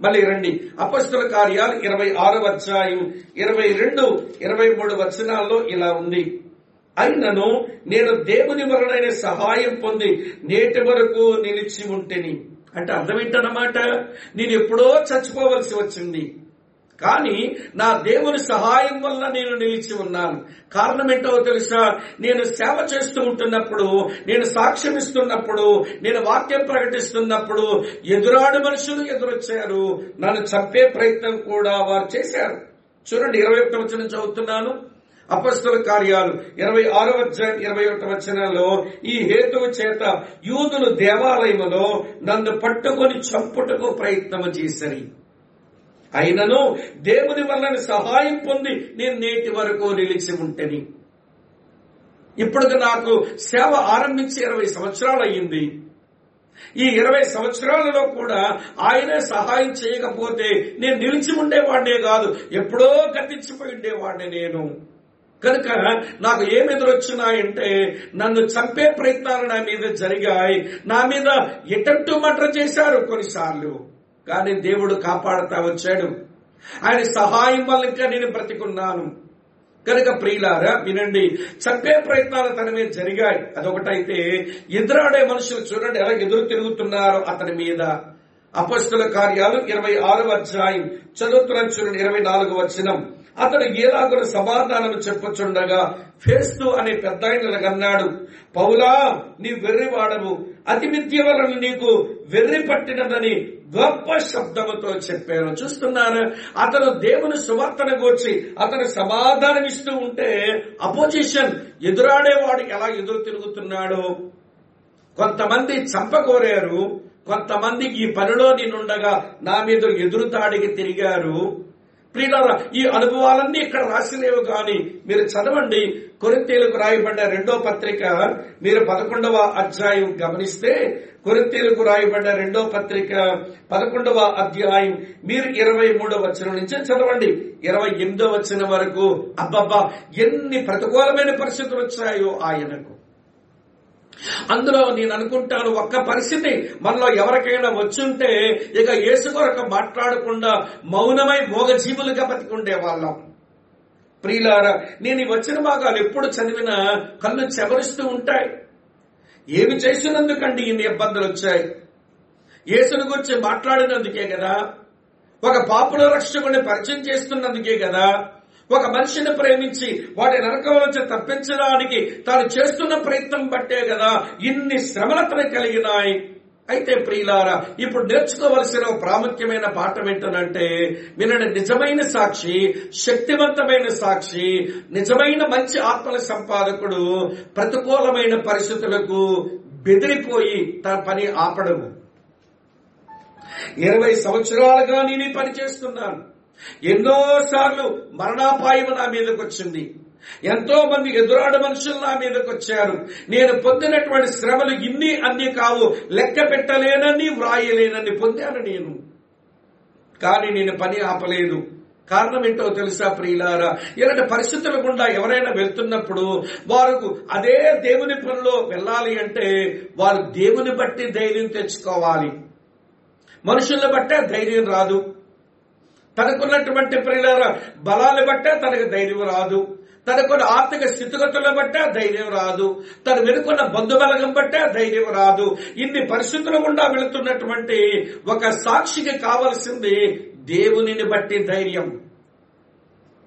మళ్ళీ రండి. అపస్తుల కార్యాలు ఇరవై ఆరు అధ్యాయం ఇరవై రెండు ఇరవై మూడు వచనాల్లో ఇలా ఉంది. అయినను నేను దేవుని వలనైన సహాయం పొంది నేటి వరకు నిలిచి ఉంటేని. అంటే అర్థం ఏంటన్నమాట? నేను ఎప్పుడో చచ్చిపోవలసి వచ్చింది. కానీ నా దేవుని సహాయం వల్ల నేను నిలిచి ఉన్నాను. కారణం ఏంటో తెలుసా? నేను సేవ చేస్తూ ఉంటున్నప్పుడు నేను సాక్ష్యం ఇస్తున్నప్పుడు నేను వాక్యం ప్రకటిస్తున్నప్పుడు ఎదురాడు మనుషులు ఎదురొచ్చారు. నన్ను చంపే ప్రయత్నం కూడా వారు చేశారు. చూడండి ఇరవై ఒకటి వచ్చిన చదువుతున్నాను. అపస్తుల కార్యాలు ఇరవై ఆరో అధ్యాయం ఇరవై ఒకటి వచనంలో ఈ హేతువు చేత యూదులు దేవాలయములో నన్ను పట్టుకొని చంపుటకు ప్రయత్నం చేసరి. అయినను దేవుని వలన సహాయం పొంది నేను నేటి వరకు నిలిచి ఉంటేని. ఇప్పుడు నాకు సేవ ఆరంభించి ఇరవై సంవత్సరాలు అయ్యింది. ఈ ఇరవై సంవత్సరాలలో కూడా ఆయనే సహాయం చేయకపోతే నేను నిలిచి ఉండేవాడినే కాదు ఎప్పుడో గతించిపోయి ఉండేవాడిని నేను. కనుక నాకు ఏమి ఎదురొచ్చినాయంటే నన్ను చంపే ప్రయత్నాలు నా మీద జరిగాయి నా మీద ఎటట్టు మటర్ చేశారు కొన్నిసార్లు. కానీ దేవుడు కాపాడుతా వచ్చాడు. ఆయన సహాయం వల్ల ఇంకా నేను బ్రతికున్నాను. కనుక ప్రియులారా వినండి. చంపే ప్రయత్నాలు తన మీద జరిగాయి. అదొకటైతే ఎదురాడే మనుషులు చూడండి ఎలా ఎదురు తిరుగుతున్నారో అతని మీద. అపస్తుల కార్యాలు ఇరవై ఆరు అధ్యాయం. చదువుతున్న చూడండి ఇరవై నాలుగు వచ్చినం అతడు ఏలాగున సమాధానం చెప్పుచుండగా ఫేస్తు అనే పెద్ద అన్నాడు పౌలా నీ వెర్రివాడవు అతి విద్య వలన నీకు వెర్రి పట్టినదని గొప్ప శబ్దముతో చెప్పాను. చూస్తున్నారు? అతను దేవుని సువార్తను గూర్చి అతను సమాధానం ఇస్తూ ఉంటే అపోజిషన్ ఎదురాడేవాడు ఎలా ఎదురు తిరుగుతున్నాడో? కొంతమంది చంపకోరారు కొంతమంది ఈ పనిలో నేనుండగా నా మీద ఎదురుతాడికి తిరిగారు. ప్రియులారా ఈ అనుభవాలన్నీ ఇక్కడ రాసినవి కానీ మీరు చదవండి. కొరింతీలకు రాయబడ్డ రెండో పత్రిక మీరు పదకొండవ అధ్యాయం గమనిస్తే కొరింతీలకు రాయబడ్డ రెండో పత్రిక పదకొండవ అధ్యాయం మీరు ఇరవై మూడో వచనం నుంచి చదవండి. ఇరవై ఎనిమిదో వచ్చిన వరకు అబ్బబ్బా ఎన్ని ప్రతికూలమైన పరిస్థితులు వచ్చాయో ఆయనకు. అందులో నేను అనుకుంటాను ఒక్క పరిస్థితి. మనలో ఎవరికైనా వచ్చుంటే ఇక యేసు కొరకు మాట్లాడకుండా మౌనమై మోగజీవులుగా బతికుండే వాళ్ళం. ప్రియులారా నేను ఈ వచ్చిన భాగాలు ఎప్పుడు చదివినా కళ్ళు చెమరుస్తూ ఉంటాయి. ఏమి చేసినందుకండి ఇన్ని ఇబ్బందులు వచ్చాయి? యేసుని గురించి మాట్లాడినందుకే కదా? ఒక పాపుల రక్షకుని పరిచయం చేస్తున్నందుకే కదా? ఒక మనిషిని ప్రేమించి వాడి నరకం నుంచి తప్పించడానికి తాను చేస్తున్న ప్రయత్నం బట్టే కదా ఇన్ని శ్రమలతను కలిగినాయి. అయితే ప్రియులారా ఇప్పుడు నేర్చుకోవలసిన ప్రాముఖ్యమైన పాఠం ఏంటనంటే వినండి నిజమైన సాక్షి శక్తివంతమైన సాక్షి నిజమైన మంచి ఆత్మల సంపాదకుడు ప్రతికూలమైన పరిస్థితులకు బెదిరిపోయి తన పని ఆపడము. ఇరవై సంవత్సరాలుగా నేను పని చేస్తున్నాను ఎన్నోసార్లు మరణాపాయం నా మీదకి వచ్చింది. ఎంతో మంది ఎదురాడ మనుషులు నా మీదకి వచ్చారు. నేను పొందినటువంటి శ్రమలు ఇన్ని అన్ని కావు. లెక్క పెట్టలేనని వ్రాయలేనని పొందాను నేను. కానీ నేను పని ఆపలేదు. కారణం ఏంటో తెలుసా ప్రియులారా? ఇలాంటి పరిస్థితుల గుండా ఎవరైనా వెళ్తున్నప్పుడు వారు అదే దేవుని పనిలో వెళ్ళాలి అంటే వారు దేవుని బట్టి ధైర్యం తెచ్చుకోవాలి. మనుషుల్ని బట్టే ధైర్యం రాదు. తనకున్నటువంటి ప్రియుల బలాన్ని బట్టే తనకు ధైర్యం రాదు. తనకున్న ఆర్థిక స్థితిగతులు బట్టే ధైర్యం రాదు. తను వెనుకున్న బంధుబలగం బట్టే ధైర్యం రాదు. ఇన్ని పరిస్థితులు గుండా వెళుతున్నటువంటి ఒక సాక్షికి కావలసింది దేవునిని బట్టి ధైర్యం.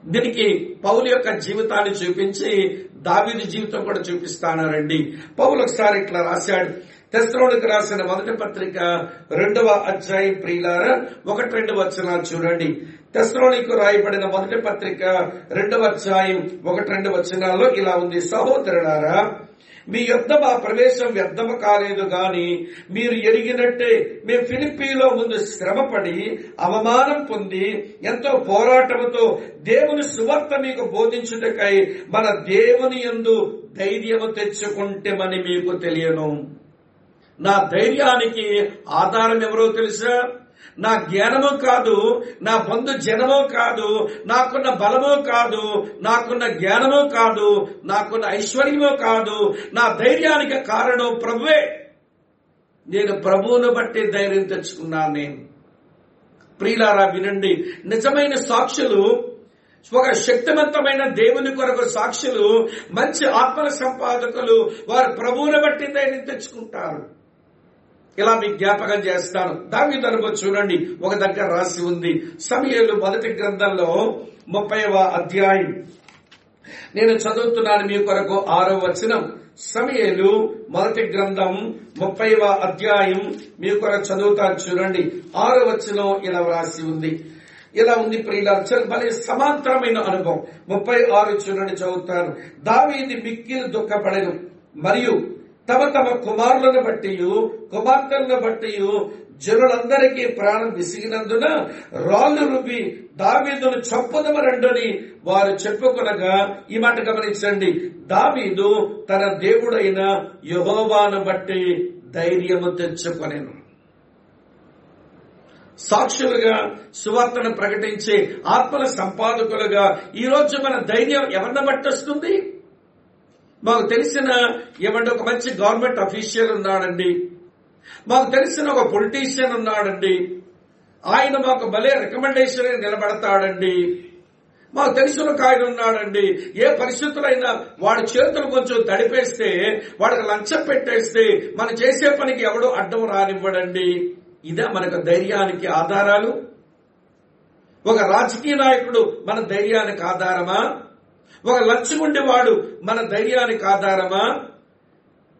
దీనికి పౌలు యొక్క జీవితాన్ని చూపించి దావీది జీవితం కూడా చూపిస్తానారండి. పౌలు ఒకసారి ఇట్లా రాశాడు. తెస్త్రోనికి రాసిన మొదటి పత్రిక రెండవ అధ్యాయం ప్రియులార ఒకటి రెండు వచనాలు చూడండి. తెస్త్రోనికి రాయబడిన మొదటి పత్రిక రెండవ అధ్యాయం ఒకటి రెండు వచనాల్లో ఇలా ఉంది. సహోదరులారా మీ యుద్ధ మా ప్రవేశం వ్యర్థము కాలేదు గాని మీరు ఎరిగినట్టే మేము ఫిలిప్పీలో ముందు శ్రమపడి అవమానం పొంది ఎంతో పోరాటముతో దేవుని సువార్త మీకు బోధించుటకై మన దేవుని ఎందు ధైర్యము తెచ్చుకుంటేమని మీకు తెలియను. నా ధైర్యానికి ఆధారం ఎవరో తెలుసా? నా జ్ఞానము కాదు నా బంధు జనమో కాదు నాకున్న బలమో కాదు నాకున్న జ్ఞానమో కాదు నాకున్న ఐశ్వర్యమో కాదు నా ధైర్యానికి కారణం ప్రభువే. నేను ప్రభువును బట్టి ధైర్యం తెచ్చుకున్నాను నేను. ప్రియులారా వినండి. నిజమైన సాక్షులు ఒక శక్తివంతమైన దేవుని కొరకు సాక్షులు మంచి ఆత్మల సంపాదకులు వారు ప్రభువుని బట్టి ధైర్యం తెచ్చుకుంటారు. ఇలా మీకు జ్ఞాపకం చేస్తాను. దావి తనకు చూడండి ఒక దగ్గర రాసి ఉంది. సమయలు మొదటి గ్రంథంలో ముప్పైవ అధ్యాయం. నేను చదువుతున్నాను మీ కొరకు ఆరో వచనం. సమయలు మొదటి గ్రంథం ముప్పైవ అధ్యాయం. మీ కొరకు చదువుతాను చూడండి. ఆరో వచనం ఇలా రాసి ఉంది. ఇలా ఉంది ప్రియుల భలే సమాంతరమైన అనుభవం. ముప్పై ఆరు చూడండి చదువుతాను. దావీది మిక్కిలు దుఃఖపడను. మరియు తమ తమ కుమారులను బట్టి కుమార్తెలను బట్టి జనులందరికీ ప్రాణం విసిగినందున రాళ్ళు రుబి దావీదును చంపుదమరండని వారు చెప్పుకొనగా ఈ మాట గమనించండి. దావీదు తన దేవుడైన యహోవాను బట్టి ధైర్యము తెచ్చుకొనేను. సాక్షులుగా సువార్తను ప్రకటించే ఆత్మల సంపాదకులుగా ఈ రోజు మన ధైర్యం ఎవరిని బట్టి వస్తుంది? మాకు తెలిసిన ఏమంటే ఒక మంచి గవర్నమెంట్ అఫీషియల్ ఉన్నాడండి. మాకు తెలిసిన ఒక పొలిటీషియన్ ఉన్నాడండి. ఆయన మాకు భలే రికమెండేషన్ నిలబడతాడండి. మాకు తెలిసిన ఒక ఆయన ఉన్నాడండి. ఏ పరిస్థితులైనా వాడి చేతులు కొంచెం తడిపేస్తే వాడికి లంచం పెట్టేస్తే మనం చేసే పనికి ఎవడు అడ్డం రానివ్వడండి. ఇదే మనకు ధైర్యానికి ఆధారాలు. ఒక రాజకీయ నాయకుడు మన ధైర్యానికి ఆధారమా? ఒక లంచుకుండేవాడు మన ధైర్యానికి ఆధారమా?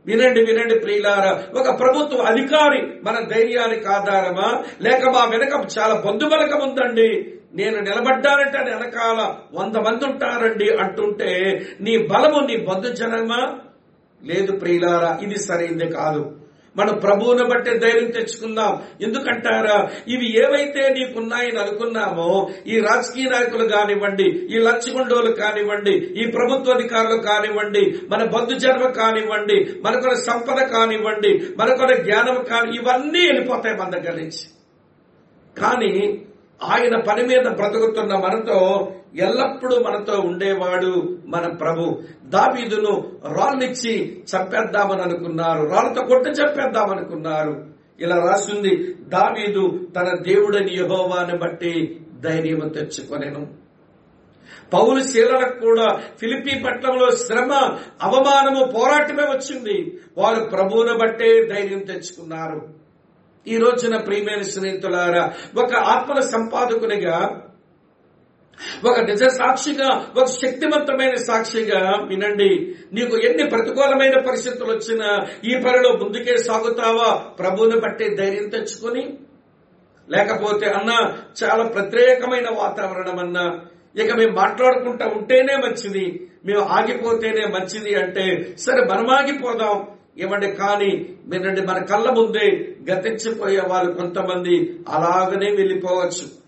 వినండి వినండి ప్రియులారా ఒక ప్రభుత్వ అధికారి మన ధైర్యానికి ఆధారమా? లేక మా వెనక చాలా బంధుబలకం ఉందండి. నేను నిలబడ్డానంటే వెనకాల వంద మంది ఉంటారండి అంటుంటే నీ బలము నీ బంధుజనమా లేదు ప్రియులారా ఇది సరైంది కాదు. మన ప్రభువును బట్టి ధైర్యం తెచ్చుకుందాం. ఎందుకంటారా? ఇవి ఏవైతే నీకున్నాయని అనుకున్నామో ఈ రాజకీయ నాయకులు కానివ్వండి ఈ లచ్చగుండోలు కానివ్వండి ఈ ప్రభుత్వ అధికారులు కానివ్వండి మన బంధు జన్మ కానివ్వండి మనకున్న సంపద కానివ్వండి మనకున్న జ్ఞానం కాని ఇవన్నీ వెళ్ళిపోతాయి మన దగ్గర నుంచి. కానీ ఆయన పని మీద బ్రతుకుతున్న మనతో ఎల్లప్పుడూ మనతో ఉండేవాడు మన ప్రభు. దావీదును రాళ్ళిచ్చి చంపేద్దామని అనుకున్నారు. రాళ్ళతో కొట్టి చంపేద్దామనుకున్నారు ఇలా రాసింది దావీదు తన దేవుడని యహోవాను బట్టి ధైర్యం తెచ్చుకొనేను. పౌలు శీలకు కూడా ఫిలిపీ పట్టణంలో శ్రమ అవమానము పోరాటమే వచ్చింది. వారు ప్రభువును బట్టే ధైర్యం తెచ్చుకున్నారు. ఈ రోజున ప్రియమైన స్నేహితులారా ఒక ఆత్మల సంపాదకునిగా ఒక నిజ సాక్షిగా ఒక శక్తివంతమైన సాక్షిగా వినండి. నీకు ఎన్ని ప్రతికూలమైన పరిస్థితులు వచ్చినా ఈ పనిలో ముందుకే సాగుతావా? ప్రభువుని బట్టి ధైర్యం తెచ్చుకొని. లేకపోతే అన్న చాలా ప్రత్యేకమైన వాతావరణం అన్నా. ఇక మేము మాట్లాడుకుంటా ఉంటేనే మంచిది. మేము ఆగిపోతేనే మంచిది అంటే సరే మనం ఆగిపోదాం. ఏమంటే కానీ వినండి మన కళ్ళ ముందే గతించిపోయే వాళ్ళు కొంతమంది అలాగనే వెళ్ళిపోవచ్చు.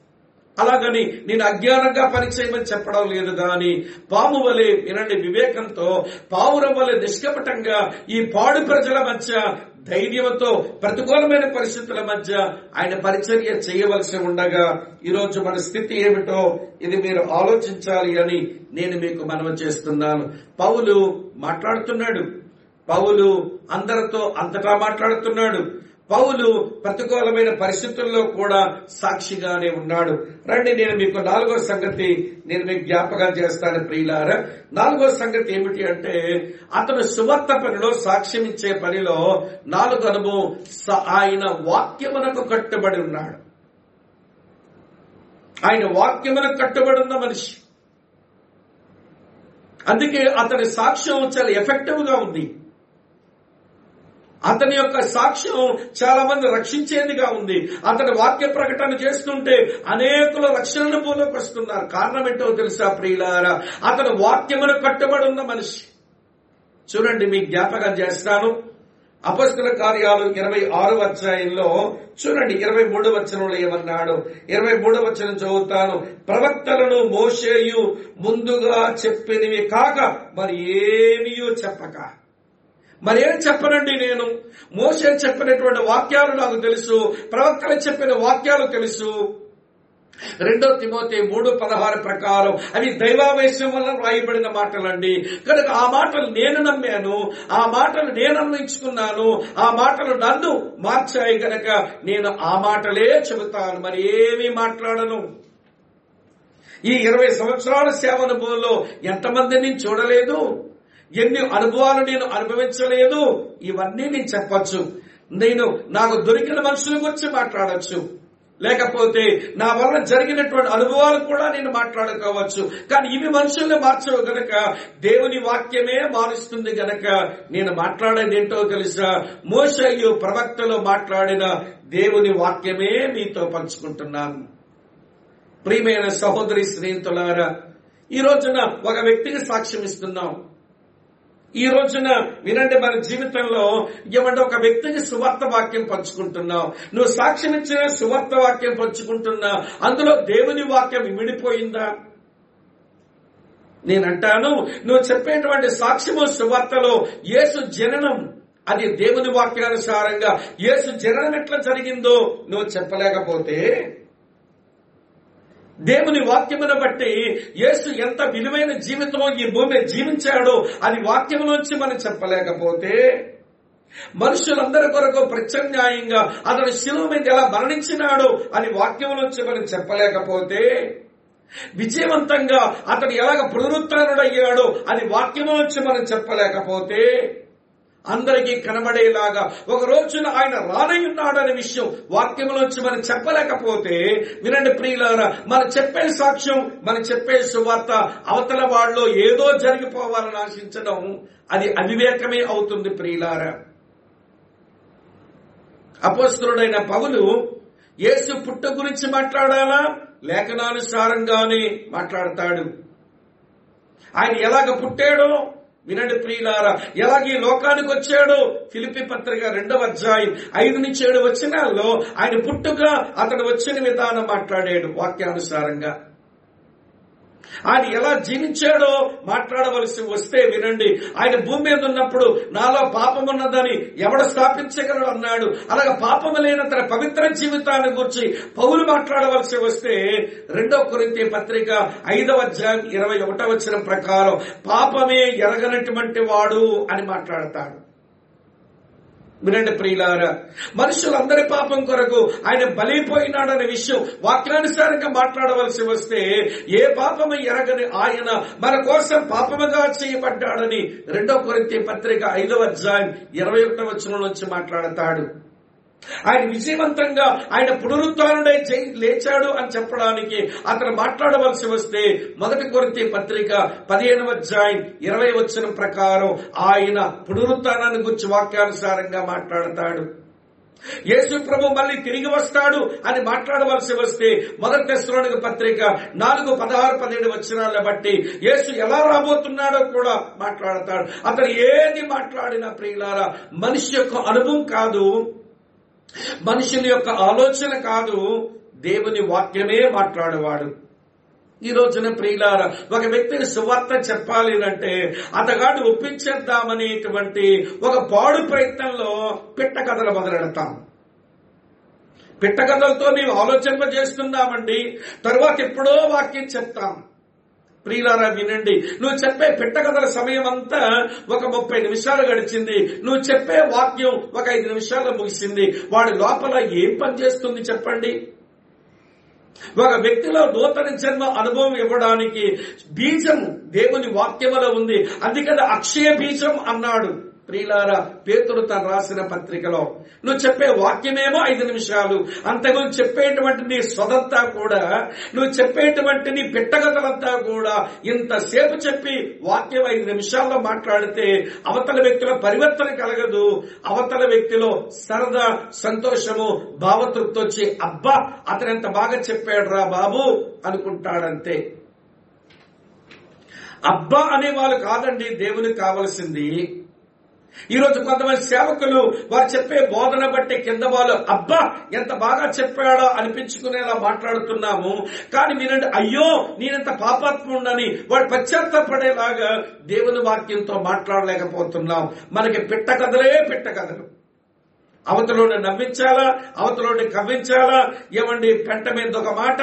అలాగని నేను అజ్ఞానంగా పనిచేయమని చెప్పడం లేదు గాని పాము వలె వినండి వివేకంతో పావురం వలె నిష్కపటంగా ఈ పాడు ప్రజల మధ్య ధైర్యంతో ప్రతికూలమైన పరిస్థితుల మధ్య ఆయన పరిచర్య చేయవలసి ఉండగా ఈరోజు మన స్థితి ఏమిటో ఇది మీరు ఆలోచించాలి అని నేను మీకు మనవి చేస్తున్నాను. పౌలు మాట్లాడుతున్నాడు. పౌలు అందరితో అంతటా మాట్లాడుతున్నాడు. పౌలు ప్రతికూలమైన పరిస్థితుల్లో కూడా సాక్షిగానే ఉన్నాడు. రండి నేను మీకు నాలుగో సంగతి నేను మీకు జ్ఞాపకం చేస్తాను ప్రియులారా. నాలుగో సంగతి ఏమిటి అంటే అతను సువార్త పనిలో సాక్ష్యం ఇచ్చే పనిలో నాలుగు అనుభవం ఆయన వాక్యమునకు కట్టుబడి ఉన్నాడు. ఆయన వాక్యమునకు కట్టుబడి ఉన్న మనిషి. అందుకే అతని సాక్ష్యం చాలా ఎఫెక్టివ్గా ఉంది. అతని యొక్క సాక్ష్యం చాలా మంది రక్షించేదిగా ఉంది. అతని వాక్య ప్రకటన చేస్తుంటే అనేకుల రక్షణ పూలోకి వస్తున్నారు కారణం ఏంటో తెలుసా ప్రియులారా? అతను వాక్యమును కట్టుబడి ఉన్న మనిషి. చూడండి మీ జ్ఞాపకం చేస్తాను. అపస్తుల కార్యాలు ఇరవై ఆరు అధ్యాయంలో చూడండి ఇరవై మూడు వచనంలో ఏమన్నాడు? ఇరవై మూడు వచనం చదువుతాను. ప్రవక్తలను మోషేయు ముందుగా చెప్పినవి కాక మరి ఏమియో చెప్పక. మరేం చెప్పనండి నేను? మోసే చెప్పినటువంటి వాక్యాలు నాకు తెలుసు ప్రవక్తలు చెప్పిన వాక్యాలు తెలుసు. రెండో తిమోతి మూడు పదహారు ప్రకారం అవి దైవావేశం వల్ల రాయబడిన మాటలండి. కనుక ఆ మాటలు నేను నమ్మాను ఆ మాటలు నేను అన్వయించుకున్నాను ఆ మాటలు నన్ను మార్చాయి కనుక నేను ఆ మాటలే చెబుతాను. మరి ఏమీ మాట్లాడను? ఈ ఇరవై సంవత్సరాల సేవ అనుభవంలో ఎంతమందిని చూడలేదు? ఎన్ని అనుభవాలు నేను అనుభవించలేదు ఇవన్నీ నేను చెప్పచ్చు. నేను నాకు దొరికిన మనుషుల గురించి మాట్లాడచ్చు. లేకపోతే నా వల్ల జరిగినటువంటి అనుభవాలు కూడా నేను మాట్లాడుకోవచ్చు. కానీ ఇవి మనుషుల్ని మార్చవు గనక. దేవుని వాక్యమే మారుస్తుంది గనక. నేను మాట్లాడేది ఏంటో తెలుసా? మోసయ్యు ప్రవక్తలో మాట్లాడిన దేవుని వాక్యమే మీతో పంచుకుంటున్నాను. ప్రియమైన సహోదరి స్నేహితులారా ఈ రోజున ఒక వ్యక్తికి సాక్ష్యం ఇస్తున్నాం. ఈ రోజున వినండి మన జీవితంలో ఏమంటే ఒక వ్యక్తికి సువార్త వాక్యం పంచుకుంటున్నావు. నువ్వు సాక్ష్యం ఇచ్చిన సువార్త వాక్యం పంచుకుంటున్నావు. అందులో దేవుని వాక్యం విడిపోయిందా నేనంటాను నువ్వు చెప్పేటువంటి సాక్ష్యము సువార్తలో యేసు జననం. అది దేవుని వాక్యానుసారంగా యేసు జననం ఎట్లా జరిగిందో నువ్వు చెప్పలేకపోతే దేవుని వాక్యమును బట్టి యేసు ఎంత విలువైన జీవితంలో ఈ భూమి జీవించాడో అది వాక్యములోంచి మనం చెప్పలేకపోతే మనుషులందరి కొరకు ప్రత్యామ్నాయంగా అతను శిలువ మీద ఎలా మరణించినాడో అది వాక్యములోంచి మనం చెప్పలేకపోతే విజయవంతంగా అతడు ఎలాగ పునరుత్డయ్యాడో అది వాక్యములోంచి మనం చెప్పలేకపోతే అందరికీ కనబడేలాగా ఒక రోజున ఆయన రానయ్యున్నాడనే విషయం వాక్యంలోంచి మనం చెప్పలేకపోతే వినండి ప్రియులారా మనం చెప్పే సాక్ష్యం మనం చెప్పే సువార్త అవతల వాళ్ళలో ఏదో జరిగిపోవాలని ఆశించడం అది అవివేకమే అవుతుంది ప్రియులారా. అపోస్తుడైన పౌలు యేసు పుట్ట గురించి మాట్లాడాలా? లేఖనానుసారంగానే మాట్లాడతాడు. ఆయన ఎలాగ పుట్టాడో వినండి ప్రియులారా ఎలాగ ఈ లోకానికి వచ్చాడు? ఫిలిపి పత్రిక రెండవ అధ్యాయం ఐదు నుంచి ఏడు వచ్చినాల్లో ఆయన పుట్టుగా అతడు వచ్చిన విధానం మాట్లాడాడు వాక్యానుసారంగా. ఆయన ఎలా జీవించాడో మాట్లాడవలసి వస్తే వినండి. ఆయన భూమి మీద ఉన్నప్పుడు నాలో పాపం ఉన్నదని ఎవడ స్థాపించగలడు అన్నాడు. అలాగే పాపము లేని తన పవిత్ర జీవితాన్ని గురించి పౌలు మాట్లాడవలసి వస్తే రెండో కొరింతి పత్రిక ఐదవ అధ్యాయం ఇరవై ఒకటవ వచ్చిన ప్రకారం పాపమే ఎరగనటువంటి వాడు అని మాట్లాడతాడు. వినండి ప్రియులారా మనుషులందరి పాపం కొరకు ఆయన బలైపోయినాడనే విషయం వాక్యానుసారంగా మాట్లాడవలసి వస్తే ఏ పాపము ఎరగని ఆయన మన కోసం పాపముగా చేయబడ్డాడని రెండో కొరింతి పత్రిక ఐదవ అధ్యాయం ఇరవై ఒకటవ వచనం నుంచి మాట్లాడతాడు. ఆయన విజయవంతంగా ఆయన పునరుత్డై లేచాడు అని చెప్పడానికి అతను మాట్లాడవలసి వస్తే మొదటి కొరితే పత్రిక పదిహేను అధ్యాయం ఇరవై వచ్చిన ప్రకారం ఆయన పునరుత్నాన్ని గురించి వాక్యానుసారంగా మాట్లాడతాడు. యేసు ప్రభు మళ్ళీ తిరిగి వస్తాడు అని మాట్లాడవలసి వస్తే మొదటి తెస్సులోనికి పత్రిక నాలుగు పదహారు పదిహేడు వచ్చినాలను బట్టి యేసు ఎలా రాబోతున్నాడో కూడా మాట్లాడతాడు. అతను ఏది మాట్లాడినా ప్రియులారా మనిషి యొక్క అనుభవం కాదు. మనుషుల యొక్క ఆలోచన కాదు దేవుని వాక్యమే మాట్లాడేవాడు. ఈ రోజున ప్రియులార ఒక వ్యక్తిని సువార్త చెప్పాలి అంటే అతగాడు ఒప్పించేద్దామనేటువంటి ఒక పాడు ప్రయత్నంలో పిట్ట కథలు మొదలెడతాం. పిట్ట కథలతో మేము ఆలోచింప చేస్తున్నామండి తర్వాత ఎప్పుడో వాక్యం చెప్తాం. ప్రియులారా వినండి. నువ్వు చెప్పే పిట్టకథల సమయం అంతా ఒక ముప్పై నిమిషాలు గడిచింది. నువ్వు చెప్పే వాక్యం ఒక ఐదు నిమిషాలు ముగిసింది. వాడి లోపల ఏం పని చేస్తుంది చెప్పండి? ఒక వ్యక్తిలో నూతన జన్మ అనుభవం ఇవ్వడానికి బీజం దేవుని వాక్యములో ఉంది. అందుకని అక్షయ బీజం అన్నాడు. ప్రియులారా పేతుడు తను రాసిన పత్రికలో నువ్వు చెప్పే వాక్యమేమో ఐదు నిమిషాలు. అంతకుముందు చెప్పేటువంటి నీ సొదంతా కూడా నువ్వు చెప్పేటువంటి నీ పిట్టగతలంతా కూడా ఇంతసేపు చెప్పి వాక్యం ఐదు నిమిషాల్లో మాట్లాడితే అవతల వ్యక్తిలో పరివర్తన కలగదు. అవతల వ్యక్తిలో సరదా సంతోషము భావతృప్తి వచ్చి అబ్బా అతను ఎంత బాగా చెప్పాడు రా బాబు అనుకుంటాడంతే. అబ్బా అనే వాళ్ళు కాదండి దేవునికి కావలసింది ఈ రోజు కొంతమంది సేవకులు వారు చెప్పే బోధన బట్టి కింద వాళ్ళు అబ్బా ఎంత బాగా చెప్పాడో అనిపించుకునేలా మాట్లాడుతున్నాము. కానీ మీరంటే అయ్యో నేనెంత పాపాత్ముండని వాడు పశ్చాత్తపడేలాగా దేవుని వాక్యంతో మాట్లాడలేకపోతున్నాం. మనకి పిట్ట కథలే పిట్ట కథలు అవతలోని నవ్వించాలా? అవతలోని కవ్వించాలా? ఏమండి పెంట మీద ఒక మాట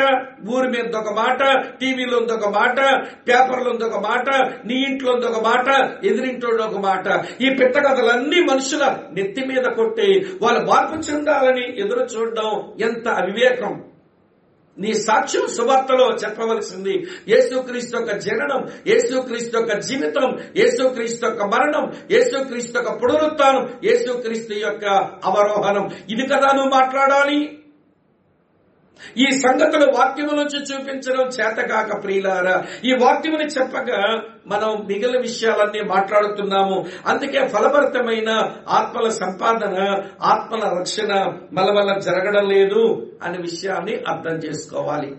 ఊరి మీద ఒక మాట టీవీలో ఒక మాట పేపర్లో ఒక మాట నీ ఇంట్లో ఒక మాట ఎదిరింట్లో ఒక మాట. ఈ పిట్ట కథలన్నీ మనుషుల నెత్తి మీద కొట్టి వాళ్ళు మార్పు చెందాలని ఎదురు చూడడం ఎంత అవివేకం. నీ సాక్ష్యం సువార్తలో చెప్పవలసింది. యేసుక్రీస్తు యొక్క జననం యేసుక్రీస్తు యొక్క జీవితం యేసుక్రీస్తు యొక్క మరణం యేసుక్రీస్తు యొక్క పునరుత్నం యేసుక్రీస్తు యొక్క అవరోహణం. ఇది కదా నువ్వు మాట్లాడాలి? ఈ సంగతులు వాక్యము నుంచి చూపించడం చేతకాక ప్రియులారా ఈ వాక్యముని చెప్పగా మనం మిగిలిన విషయాలన్నీ మాట్లాడుతున్నాము. అందుకే ఫలభరితమైన ఆత్మల సంపాదన ఆత్మల రక్షణ మన వల్ల జరగడం లేదు అనే విషయాన్ని అర్థం చేసుకోవాలి.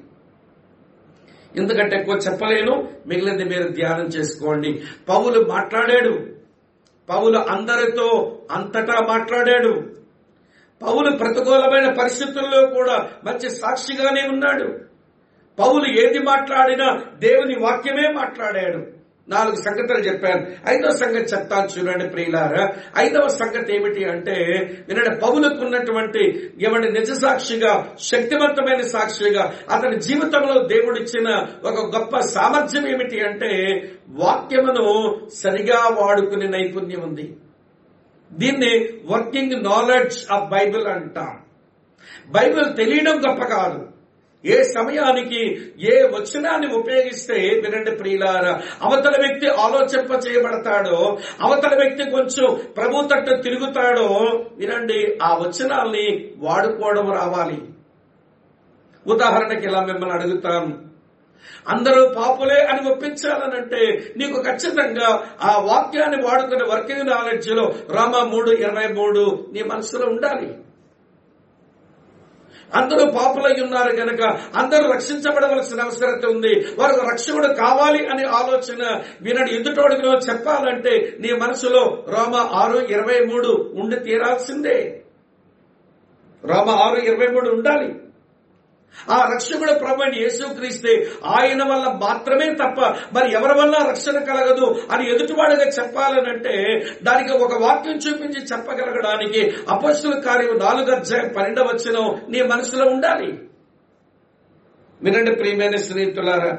ఎందుకంటే ఎక్కువ చెప్పలేను మిగిలింది మీరు ధ్యానం చేసుకోండి. పౌలు మాట్లాడాడు. పౌలు అందరితో అంతటా మాట్లాడాడు. పౌలు ప్రతికూలమైన పరిస్థితుల్లో కూడా మంచి సాక్షిగానే ఉన్నాడు. పౌలు ఏది మాట్లాడినా దేవుని వాక్యమే మాట్లాడాడు. నాలుగు సంగతులు చెప్పాను. ఐదవ సంగతి చెప్తాను చూడండి ప్రియులారా. ఐదవ సంగతి ఏమిటి అంటే వినండి పౌలకు ఉన్నటువంటి ఎవరి నిజ సాక్షిగా శక్తివంతమైన సాక్షిగా అతని జీవితంలో దేవుడిచ్చిన ఒక గొప్ప సామర్థ్యం ఏమిటి అంటే వాక్యమును సరిగా వాడుకునే నైపుణ్యం ఉంది. దీన్ని వర్కింగ్ నాలెడ్జ్ ఆఫ్ బైబిల్ అంటాం. బైబిల్ తెలియడం గొప్ప కాదు. ఏ సమయానికి ఏ వచనాన్ని ఉపయోగిస్తే వినండి ప్రియులార అవతల వ్యక్తి ఆలోచింప చేయబడతాడో అవతల వ్యక్తి కొంచెం ప్రభు తట్టు తిరుగుతాడో వినండి ఆ వచనాల్ని వాడుకోవడం రావాలి. ఉదాహరణకి ఇలా మిమ్మల్ని అడుగుతాం అందరూ పాపులే అని ఒప్పించాలనంటే నీకు ఖచ్చితంగా ఆ వాక్యాన్ని వాడుకునే వర్కింగ్ నాలెడ్జ్లో రామ మూడు ఇరవై మూడు నీ మనసులో ఉండాలి. అందరూ పాపులై ఉన్నారు కనుక అందరూ రక్షించబడవలసిన అవసరత ఉంది. వారికి రక్షకుడు కావాలి అనే ఆలోచన వీనడు. ఎదుటోడిలో చెప్పాలంటే నీ మనసులో రోమ ఆరు ఇరవై మూడు ఉండి తీరాల్సిందే. రోమ ఆరు ఇరవై మూడు ఉండాలి. ఆ రక్షకుడు ప్రభు యేసుక్రీస్తే ఆయన వల్ల మాత్రమే తప్ప మరి ఎవరి వల్ల రక్షణ కలగదు అని ఎదుటివాడుగా చెప్పాలనంటే దానికి ఒక వాక్యం చూపించి చెప్పగలగడానికి అపస్సుల కార్యం నాలుగు అధ్యాయం పన్నెండవచ్చును నీ మనసులో ఉండాలి. వినండి ప్రియమైన స్నేహితులారా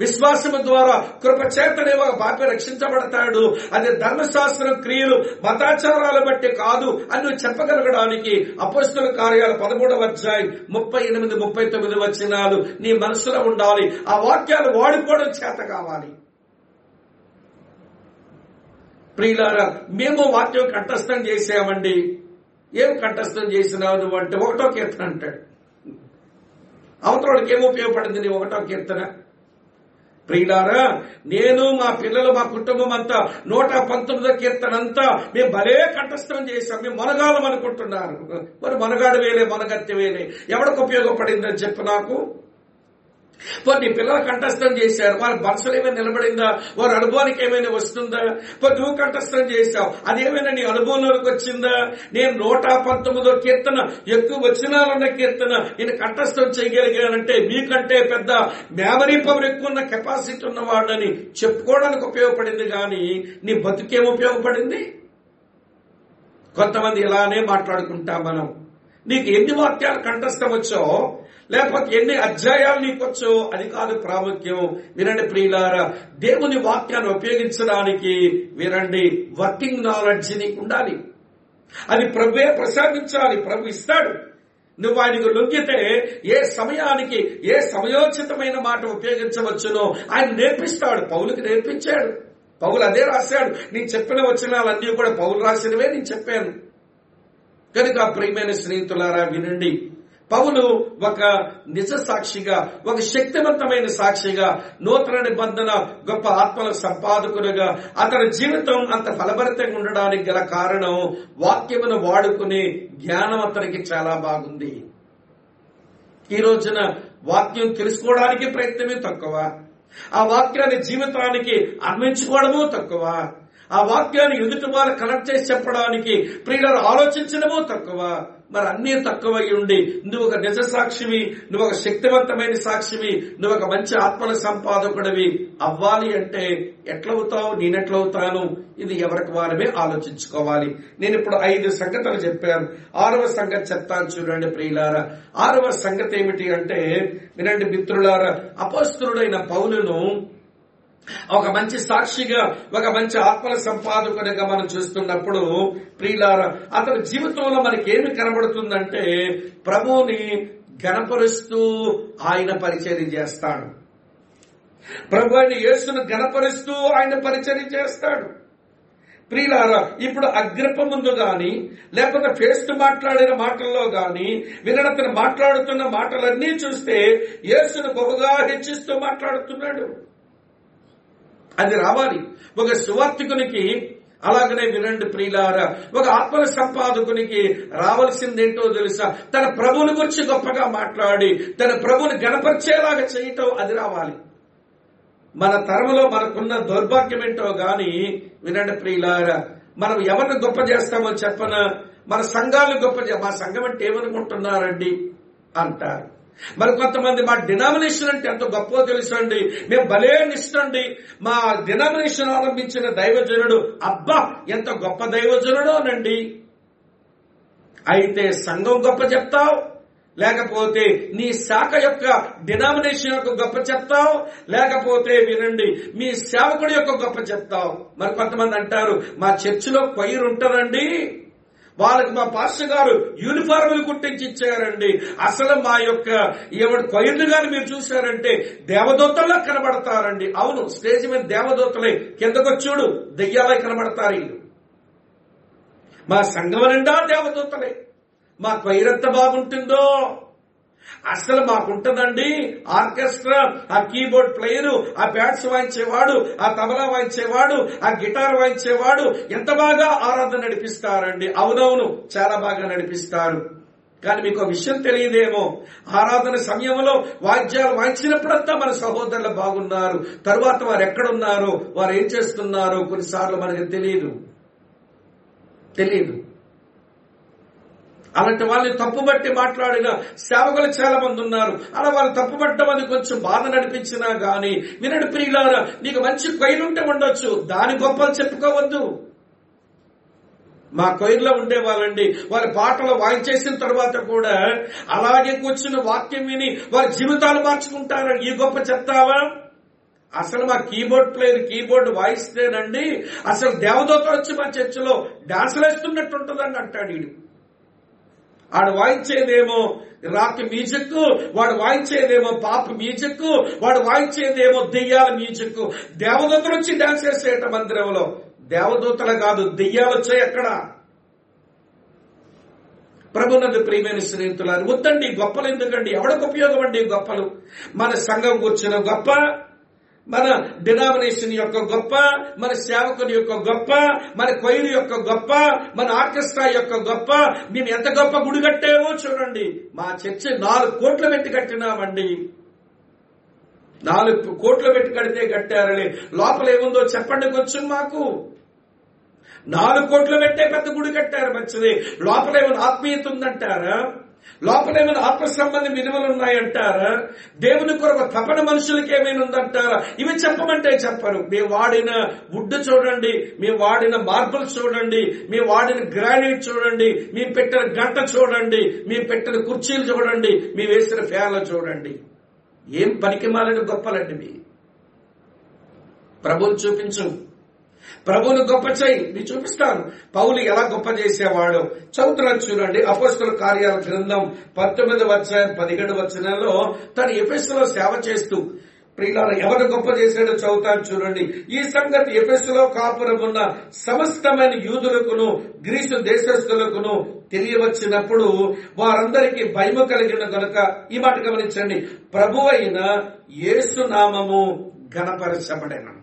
విశ్వాసము ద్వారా కృప చేతనే ఒక పాపి రక్షించబడతాడు. అది ధర్మశాస్త్రం క్రియలు మతాచారాల బట్టి కాదు అని చెప్పగలగడానికి అపస్తుల కార్యాలు పదమూడవ అధ్యాయం ముప్పై ఎనిమిది ముప్పై తొమ్మిది వచ్చినాలు నీ మనసులో ఉండాలి. ఆ వాక్యాలు వాడుకోవడం చేత కావాలి. ప్రియులారా మేము వాక్యం కంఠస్థం చేసామండి ఏం కంఠస్థం చేసినావు అంటే ఒకటో కీర్తన అంటాడు. అవతలకి ఏం ఉపయోగపడింది నీ ఒకటో కీర్తన? ప్రియులారా నేను మా పిల్లలు మా కుటుంబం అంతా నూట పంతొమ్మిదో కీర్తన అంతా మేము భలే కంఠస్థం చేశాం. మేము మొనగాలం అనుకుంటున్నారు. మరి మొనగాడు వేలే మొనగత్తి వేలే. ఎవరికి ఉపయోగపడిందని చెప్పు నాకు? మరి నీ పిల్లలు కంఠస్థం చేశారు. వారి మనసులు ఏమైనా నిలబడిందా? వారి అనుభవానికి ఏమైనా వస్తుందా? మరి నువ్వు కంఠస్థం చేశావు. అదేమైనా నీ అనుభవంలోకి వచ్చిందా? నేను నూట పంతొమ్మిదో కీర్తన ఎక్కువ వచనాలున్న కీర్తన నేను కంఠస్థం చేయగలిగానంటే మీకంటే పెద్ద మెమరీ పవర్ ఎక్కువ ఉన్న కెపాసిటీ ఉన్నవాడని చెప్పుకోవడానికి ఉపయోగపడింది కానీ నీ బతుకేం ఉపయోగపడింది? కొంతమంది ఇలానే మాట్లాడుకుంటాం మనం. నీకు ఎన్ని వాక్యాలు కంఠస్థం వచ్చో లేకపోతే ఎన్ని అధ్యాయాలు నీకు వచ్చో అది కాదు ప్రాముఖ్యం. వినండి ప్రియులారా దేవుని వాక్యాన్ని ఉపయోగించడానికి వినండి వర్కింగ్ నాలెడ్జ్ నీకు ఉండాలి. అది ప్రభువే ప్రసాదించాలి ప్రభు ఇస్తాడు. నువ్వు ఆయనకు లొంగితే ఏ సమయానికి ఏ సమయోచితమైన మాట ఉపయోగించవచ్చునో ఆయన నేర్పిస్తాడు పౌలుకి నేర్పించాడు. పౌలు అదే రాశాడు. నేను చెప్పిన వచనాలన్నీ కూడా పౌలు రాసినవే నేను చెప్పాను. కనుక ప్రియమైన స్నేహితులారా వినండి. పౌలు ఒక నిజ సాక్షిగా ఒక శక్తివంతమైన సాక్షిగా నూతన నిబంధన గొప్ప ఆత్మల సంపాదకులుగా అతని జీవితం అంత ఫలభరితంగా ఉండడానికి గల కారణం వాక్యమును వాడుకునే జ్ఞానం అతనికి చాలా బాగుంది. ఈ రోజున వాక్యం తెలుసుకోవడానికి ప్రయత్నమే తక్కువ. ఆ వాక్యాన్ని జీవితానికి అన్వించుకోవడము తక్కువ. ఆ వాక్యాన్ని ఎదుటి వారు కనెక్ట్ చేసి చెప్పడానికి ప్రియులను ఆలోచించడము తక్కువ. మరి అన్నీ తక్కువై ఉండి నువ్వు ఒక నిజ సాక్షివి నువ్వు ఒక శక్తివంతమైన సాక్షివి నువ్వు ఒక మంచి ఆత్మల సంపాదకుడివి అవ్వాలి అంటే ఎట్లవుతావు నేనెట్లవుతాను ఇది ఎవరికి వారమే ఆలోచించుకోవాలి. నేను ఇప్పుడు ఐదు సంగతులు చెప్పాను. ఆరవ సంగతి చెప్తాను చూడండి ప్రియులారా. ఆరవ సంగతి ఏమిటి అంటే వినండి మిత్రులారా అపస్తుడైన పౌలును ఒక మంచి సాక్షిగా ఒక మంచి ఆత్మల సంపాదకునిగా మనం చూస్తున్నప్పుడు ప్రియులార అతని జీవితంలో మనకి ఏమి కనబడుతుందంటే ప్రభువుని గణపరుస్తూ ఆయన పరిచయం చేస్తాడు. ప్రభు ఆయన యేసును గణపరుస్తూ ఆయన పరిచయం చేస్తాడు. ప్రియులారా ఇప్పుడు అగ్రప ముందు గాని లేకపోతే ఫేస్ టు మాట్లాడిన మాటల్లో గాని వినడతను మాట్లాడుతున్న మాటలన్నీ చూస్తే యేసును బహుగా హెచ్చిస్తూ మాట్లాడుతున్నాడు. అది రావాలి. ఒక సువార్థికునికి అలాగనే వినండి ప్రియులారా ఒక ఆత్మల సంపాదకునికి రావాల్సిందేంటో తెలుసా? తన ప్రభుని గురించి గొప్పగా మాట్లాడి తన ప్రభుని గణపరిచేలాగా చేయటం అది రావాలి. మన తరములో మనకున్న దౌర్భాగ్యం ఏంటో గాని వినండి ప్రియులారా మనం ఎవరిని గొప్ప చేస్తామో చెప్పన? మన సంఘాలు గొప్ప మా సంఘం అంటే ఏమనుకుంటున్నారండి? అంటారు. మరి కొంతమంది మా డినామినేషన్ అంటే ఎంత గొప్ప తెలుసండి. మేము భలే నిష్టండి. మా డినామినేషన్ ఆరంభించిన దైవజనుడు అబ్బా ఎంత గొప్ప దైవజనుడోనండి అయితే సంఘం గొప్ప చెప్తావు? లేకపోతే నీ శాఖ యొక్క డినామినేషన్ యొక్క గొప్ప చెప్తావు? లేకపోతే వినండి మీ సేవకుడి యొక్క గొప్ప చెప్తావు? మరి కొంతమంది అంటారు మా చర్చిలో కొయ్యరు ఉంటారండి వాళ్ళకి మా పాస్టర్ గారు యూనిఫార్ములు కుట్టించి ఇచ్చారండి. అసలు మా యొక్క ఏమంటే కొయ్యలు గాని మీరు చూశారంటే దేవదూతల్లో కనబడతారండి. అవును స్టేజ్ మీద దేవదూతలే కిందకొచ్చుడు దెయ్యాలే కనబడతారు వీళ్ళు మా సంఘం నిండా దేవదూతలే. మా కొయ్యరెంత బాగుంటుందో. అసలు మాకుంటదండి. ఆర్కెస్ట్రా ఆ కీబోర్డ్ ప్లేయర్ ఆ బ్యాట్స్ వాయించేవాడు ఆ తబలా వాయించేవాడు ఆ గిటార్ వాయించేవాడు ఎంత బాగా ఆరాధన నడిపిస్తారండి. అవునవును చాలా బాగా నడిపిస్తారు. కానీ మీకు ఒక విషయం తెలియదేమో ఆరాధన సమయంలో వాద్యాలు వాయించినప్పుడంతా మన సహోదరులు బాగున్నారు. తరువాత వారు ఎక్కడున్నారు వారు ఏం చేస్తున్నారు కొన్నిసార్లు మనకు తెలియదు. తెలియదు. అలాంటి వాళ్ళని తప్పుబట్టి మాట్లాడిన సేవకులు చాలా మంది ఉన్నారు. అలా వాళ్ళు తప్పుపట్టడం అది కొంచెం బాధ నడిపించినా గాని వినడు ప్రియులారా నీకు మంచి కొయ్యలుంటే ఉండొచ్చు. దాని గొప్పలు చెప్పుకోవద్దు. మా కొయ్యలో ఉండేవాళ్ళండి. వారి పాటలు వాయించేసిన తర్వాత కూడా అలాగే కూర్చుని వాక్యం విని వారి జీవితాలు మార్చుకుంటారని ఈ గొప్ప చెప్తావా? అసలు మా కీబోర్డ్ ప్లేయర్ కీబోర్డ్ వాయిస్తేనండి అసలు దేవదూత వచ్చి మా చర్చిలో డాన్సులు వేస్తున్నట్టు ఉంటుందని అంటాడు వీడు వాడు వాయించేదేమో రాక్ మ్యూజిక్ వాడు వాయించేదేమో పాప్ మ్యూజిక్ వాడు వాయించేదేమో దెయ్యాల మ్యూజిక్ దేవదూతలు వచ్చి డాన్స్ చేసేట మందిరంలో. దేవదూతలు కాదు దెయ్యాలు వచ్చాయి అక్కడ. ప్రభునందు ప్రియమైన స్నేహితులారు వద్దండి గొప్పలు ఎందుకండి? ఎవడకు ఉపయోగం అండి గొప్పలు? మన సంఘం కూర్చున్న గొప్ప మన డినామినేషన్ యొక్క గొప్ప మన సేవకుని యొక్క గొప్ప మన కొయ్యలు యొక్క గొప్ప మన ఆర్కెస్ట్రా యొక్క గొప్ప మేము ఎంత గొప్ప గుడి కట్టామో చూడండి. మా చర్చి నాలుగు కోట్లు పెట్టి కట్టినామండి. నాలుగు కోట్లు పెట్టి కడితే కట్టారని. లోపల ఏముందో చెప్పండి కొంచెం మాకు. నాలుగు కోట్లు పెట్టే పెద్ద గుడి కట్టారు మంచిది. లోపల ఏమైనా ఆత్మీయత ఉందంటారా? లోపల ఏమైనా ఆత్మ సంబంధం విలువలు ఉన్నాయంటారా? దేవుని కొరకు తపన మనుషులకి ఏమైనా ఉందంటారా? ఇవి చెప్పమంటే చెప్పరు. మీ వాడిన వుడ్ చూడండి మీ వాడిన మార్బుల్ చూడండి మీ వాడిన గ్రానైట్ చూడండి మీ పెట్టిన గంట చూడండి మీ పెట్టిన కుర్చీలు చూడండి మీ వేసిన ఫ్యాన్లు చూడండి. ఏం పనికి మాలిన గొప్పలండి మీ? ప్రభుని చూపించు. ప్రభువును గొప్ప చేయి. నేను చూపిస్తాను. పౌలు ఎలా గొప్ప చేసేవాడు? చదువుతున్నాను చూడండి. అపోస్తుల కార్యాల గ్రంథం పంతొమ్మిది వచ్చిన పదిహేడు వచనంలో తన ఎపిస్సులో సేవ చేస్తూ ప్రియులారా ఎవరు గొప్ప చేశాడో చదువుతాను చూడండి. ఈ సంగతి ఎపిస్సులో కాపురం ఉన్న సమస్తమైన యూదులకును గ్రీసు దేశస్థులకును తెలియవచ్చినప్పుడు వారందరికీ భయము కలిగిన కనుక ఈ మాట గమనించండి. ప్రభు అయిన యేసునామము ఘనపరచబడిన.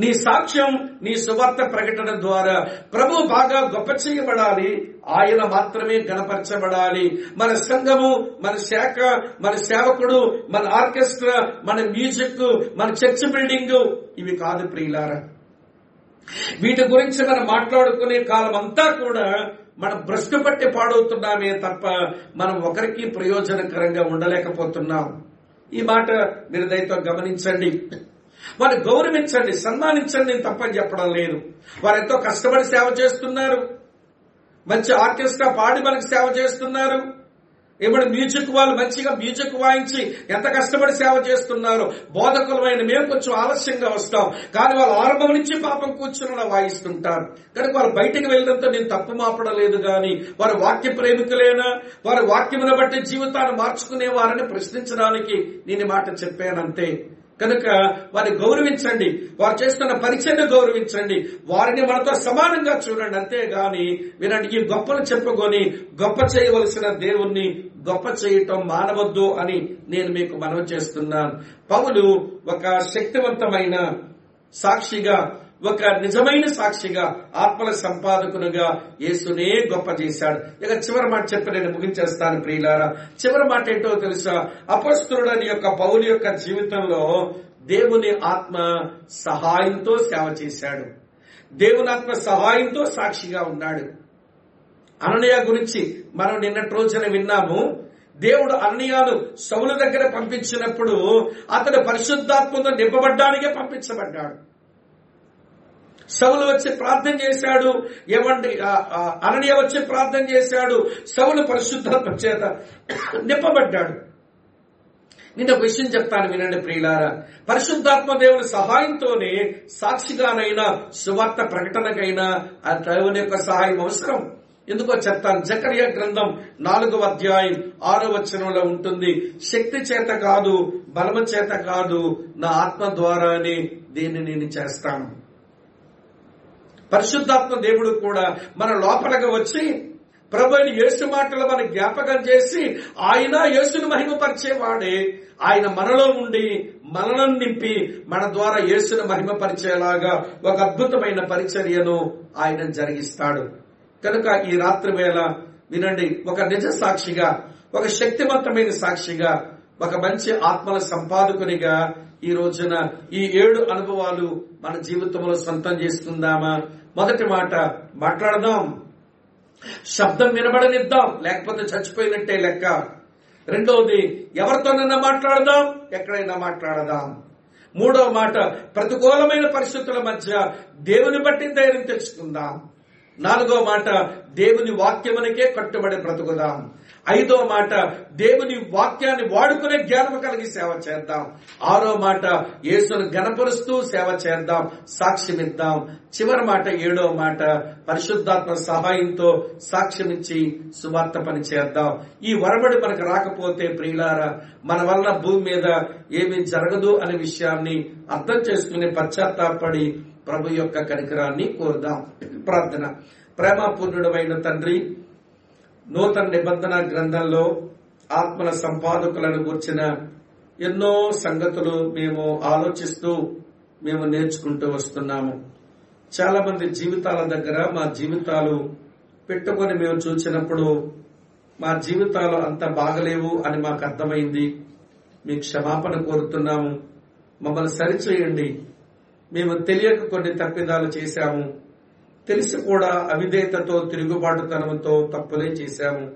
నీ సాక్ష్యం నీ సువార్త ప్రకటన ద్వారా ప్రభు బాగా గొప్ప చేయబడాలి. ఆయన మాత్రమే గణపరచబడాలి. మన సంఘము మన శాఖ మన సేవకుడు మన ఆర్కెస్ట్రా మన మ్యూజిక్ మన చర్చ్ బిల్డింగ్ ఇవి కాదు ప్రియులారా. వీటి గురించి మనం మాట్లాడుకునే కాలం అంతా కూడా మనం భ్రష్టు పట్టి పాడవుతున్నామే తప్ప మనం ఒకరికి ప్రయోజనకరంగా ఉండలేకపోతున్నాం. ఈ మాట మీరు దయతో గమనించండి. వారు గౌరవించండి సన్మానించండి నేను తప్పని చెప్పడం లేదు. వారు ఎంతో కష్టపడి సేవ చేస్తున్నారు. మంచి ఆర్కెస్ట్రా పాడి మనకు సేవ చేస్తున్నారు. ఇప్పుడు మ్యూజిక్ వాళ్ళు మంచిగా మ్యూజిక్ వాయించి ఎంత కష్టపడి సేవ చేస్తున్నారు. బోధకులమైన మేము కొంచెం ఆలస్యంగా వస్తాం. కానీ వాళ్ళు ఆరంభం నుంచి పాపం కూర్చుని వాయిస్తుంటారు. కనుక వాళ్ళు బయటికి వెళ్ళడంతో నేను తప్పు మాపడం లేదు కానీ వారు వాక్య ప్రేమికులేనా? వారి వాక్యమును బట్టి జీవితాన్ని మార్చుకునేవారని ప్రశ్నించడానికి నేను మాట చెప్పానంతే. కనుక వారిని గౌరవించండి. వారు చేస్తున్న పరిచయను గౌరవించండి. వారిని మనతో సమానంగా చూడండి. అంతేగాని వినండి ఈ గొప్పలు చెప్పుకొని గొప్ప చేయవలసిన దేవుణ్ణి గొప్ప చేయటం మానవద్దు అని నేను మీకు మనవి చేస్తున్నాను. పౌలు ఒక శక్తివంతమైన సాక్షిగా ఒక నిజమైన సాక్షిగా ఆత్మల సంపాదకునిగా యేసునే గొప్ప చేశాడు. ఇక చివరి మాట చెప్పి నేను ముగించేస్తాను ప్రియులారా. చివరి మాట ఏంటో తెలుసా? అపస్తుడని యొక్క పౌలు యొక్క జీవితంలో దేవుని ఆత్మ సహాయంతో సేవ చేశాడు. దేవుని ఆత్మ సహాయంతో సాక్షిగా ఉన్నాడు. అననయ గురించి మనం నిన్నటి రోజున విన్నాము. దేవుడు అననీయాను సౌలు దగ్గర పంపించినప్పుడు అతడు పరిశుద్ధాత్మతో నింపబడ్డానికే పంపించబడ్డాడు. సౌలు వచ్చి ప్రార్థన చేశాడు. ఏమండి అననీయ వచ్చి ప్రార్థన చేశాడు. సౌలు పరిశుద్ధాత్మ చేత నింపబడ్డాడు. నేను ఒక విషయం చెప్తాను వినండి ప్రియులారా. పరిశుద్ధాత్మ దేవుని సహాయంతోనే సాక్షిగానైనా సువార్త ప్రకటనకైనా ఆ దేవుని యొక్క సహాయం అవసరం. ఎందుకో చెప్తాను. జకర్య గ్రంథం నాలుగవ అధ్యాయం ఆరో వచనంలో ఉంటుంది. శక్తి చేత కాదు బలము చేత కాదు నా ఆత్మ ద్వారానే దీన్ని నేను చేస్తాను. పరిశుద్ధాత్మ దేవుడు కూడా మన లోపలగా వచ్చి ప్రభుని యేసు మాటలు మన జ్ఞాపకం చేసి ఆయన యేసును మహిమపరిచేవాడే. ఆయన మనలో ఉండి మనలను నింపి మన ద్వారా యేసును మహిమపరిచేలాగా ఒక అద్భుతమైన పరిచర్యను ఆయన జరిగిస్తాడు. కనుక ఈ రాత్రి వేళ వినండి ఒక నిజ సాక్షిగా ఒక శక్తివంతమైన సాక్షిగా ఒక మంచి ఆత్మల సంపాదకునిగా ఈ రోజున ఈ ఏడు అనుభవాలు మన జీవితంలో సొంతం చేసుకుందామా మొదటి మాట మాట్లాడదాం. శబ్దం వినబడనిద్దాం లేకపోతే చచ్చిపోయినట్టే లెక్క. రెండవది ఎవరితోనైనా మాట్లాడదాం ఎక్కడైనా మాట్లాడదాం. మూడవ మాట ప్రతికూలమైన పరిస్థితుల మధ్య దేవుని బట్టి ధైర్యం తెచ్చుకుందాం. నాలుగో మాట దేవుని వాక్యమునికే కట్టుబడి బ్రతుకుదాం. ఐదో మాట దేవుని వాక్యాన్ని వాడుకునే జ్ఞానం కలిగి సేవ చేద్దాం. ఆరో మాట యేసును గణపరుస్తూ సేవ చేద్దాం. సాక్ష్యమిద్దాం చివరి మాట ఏడో మాట పరిశుద్ధాత్మ సహాయంతో సాక్ష్యమిచ్చి సువార్త పని చేద్దాం. ఈ వరబడి మనకు రాకపోతే ప్రియులారా మన వలన భూమి మీద ఏమీ జరగదు అనే విషయాన్ని అర్థం చేసుకుని పశ్చాత్తాపడి ప్రభు యొక్క కనికరాన్ని కోరుదాం. ప్రార్థన. ప్రేమపూర్ణుడమైన తండ్రి నూతన నిబంధన గ్రంథంలో ఆత్మల సంపాదకులను గుర్చిన ఎన్నో సంగతులు మేము ఆలోచిస్తూ మేము నేర్చుకుంటూ వస్తున్నాము. చాలా మంది జీవితాల దగ్గర మా జీవితాలు పెట్టుకొని మేము చూసినప్పుడు మా జీవితాలు అంత బాగలేవు అని మాకు అర్థమైంది. మీ క్షమాపణ కోరుతున్నాము. మమ్మల్ని సరిచేయండి. మేము తెలియక కొన్ని తప్పిదాలు చేశాము. తెలిసి కూడా అవిధేయతతో తిరుగుబాటుతనంతో తప్పులే చేశాము.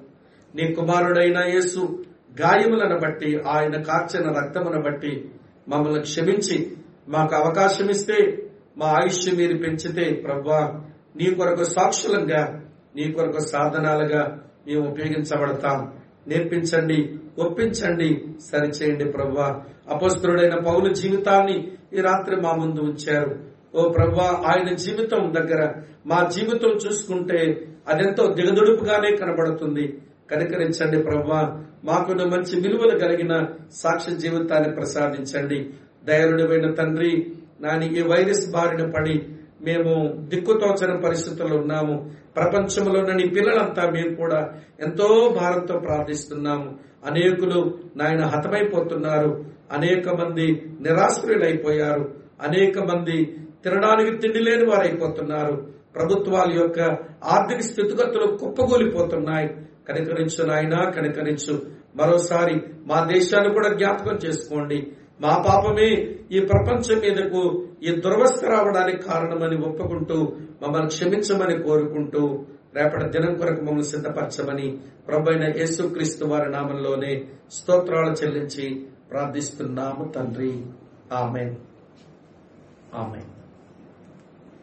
నీ కుమారుడైన యేసు గాయములను బట్టి ఆయన కార్చిన రక్తమును బట్టి మమ్మల్ని క్షమించి మాకు అవకాశం ఇస్తే మా ఆయుష్ మీరు పెంచితే ప్రవ్వా నీ కొరకు సాక్షులంగా నీ కొరకు సాధనాలుగా మేము ఉపయోగించబడతాం. నేర్పించండి ఒప్పించండి సరిచేయండి ప్రవ్వా. అపస్తుడైన పౌలు జీవితాన్ని ఈ రాత్రి మా ముందు ఉంచారు. ఓ ప్రభా ఆయన జీవితం దగ్గర మా జీవితం చూసుకుంటే అదెంతో దిగదుడుపుగానే కనబడుతుంది. కనికరించండి ప్రభా మాకున్న మంచి విలువలు కలిగిన సాక్షి జీవితాన్ని ప్రసాదించండి. దయాళుడమైన తండ్రి నాని ఈ వైరస్ బారిన పడి మేము దిక్కుతోచని పరిస్థితుల్లో ఉన్నాము. ప్రపంచంలో నీ పిల్లలంతా మేము కూడా ఎంతో భారంతో ప్రార్థిస్తున్నాము. అనేకులు నాయన హతమైపోతున్నారు. అనేక మంది నిరాశ్రులైపోయారు అనేక మంది తినడానికి తిండి లేని వారైపోతున్నారు. ప్రభుత్వాల యొక్క ఆర్థిక స్థితిగతులు కుప్పగూలిపోతున్నాయి కనికరించు నాయన కనికరించు. మరోసారి మా దేశాన్ని కూడా జ్ఞాపకం చేసుకోండి. మా పాపమే ఈ ప్రపంచం మీదకు ఈ దురవస్థ రావడానికి కారణమని ఒప్పుకుంటూ మమ్మల్ని క్షమించమని కోరుకుంటూ రేపటి దినం కొరకు మమ్మల్ని సిద్ధపరచమని ప్రభైన యేసుక్రీస్తు వారి నామంలోనే స్తోత్రాలు చెల్లించి ప్రార్థిస్తున్నాము తండ్రి. ఆమెన్. ఆమెన్.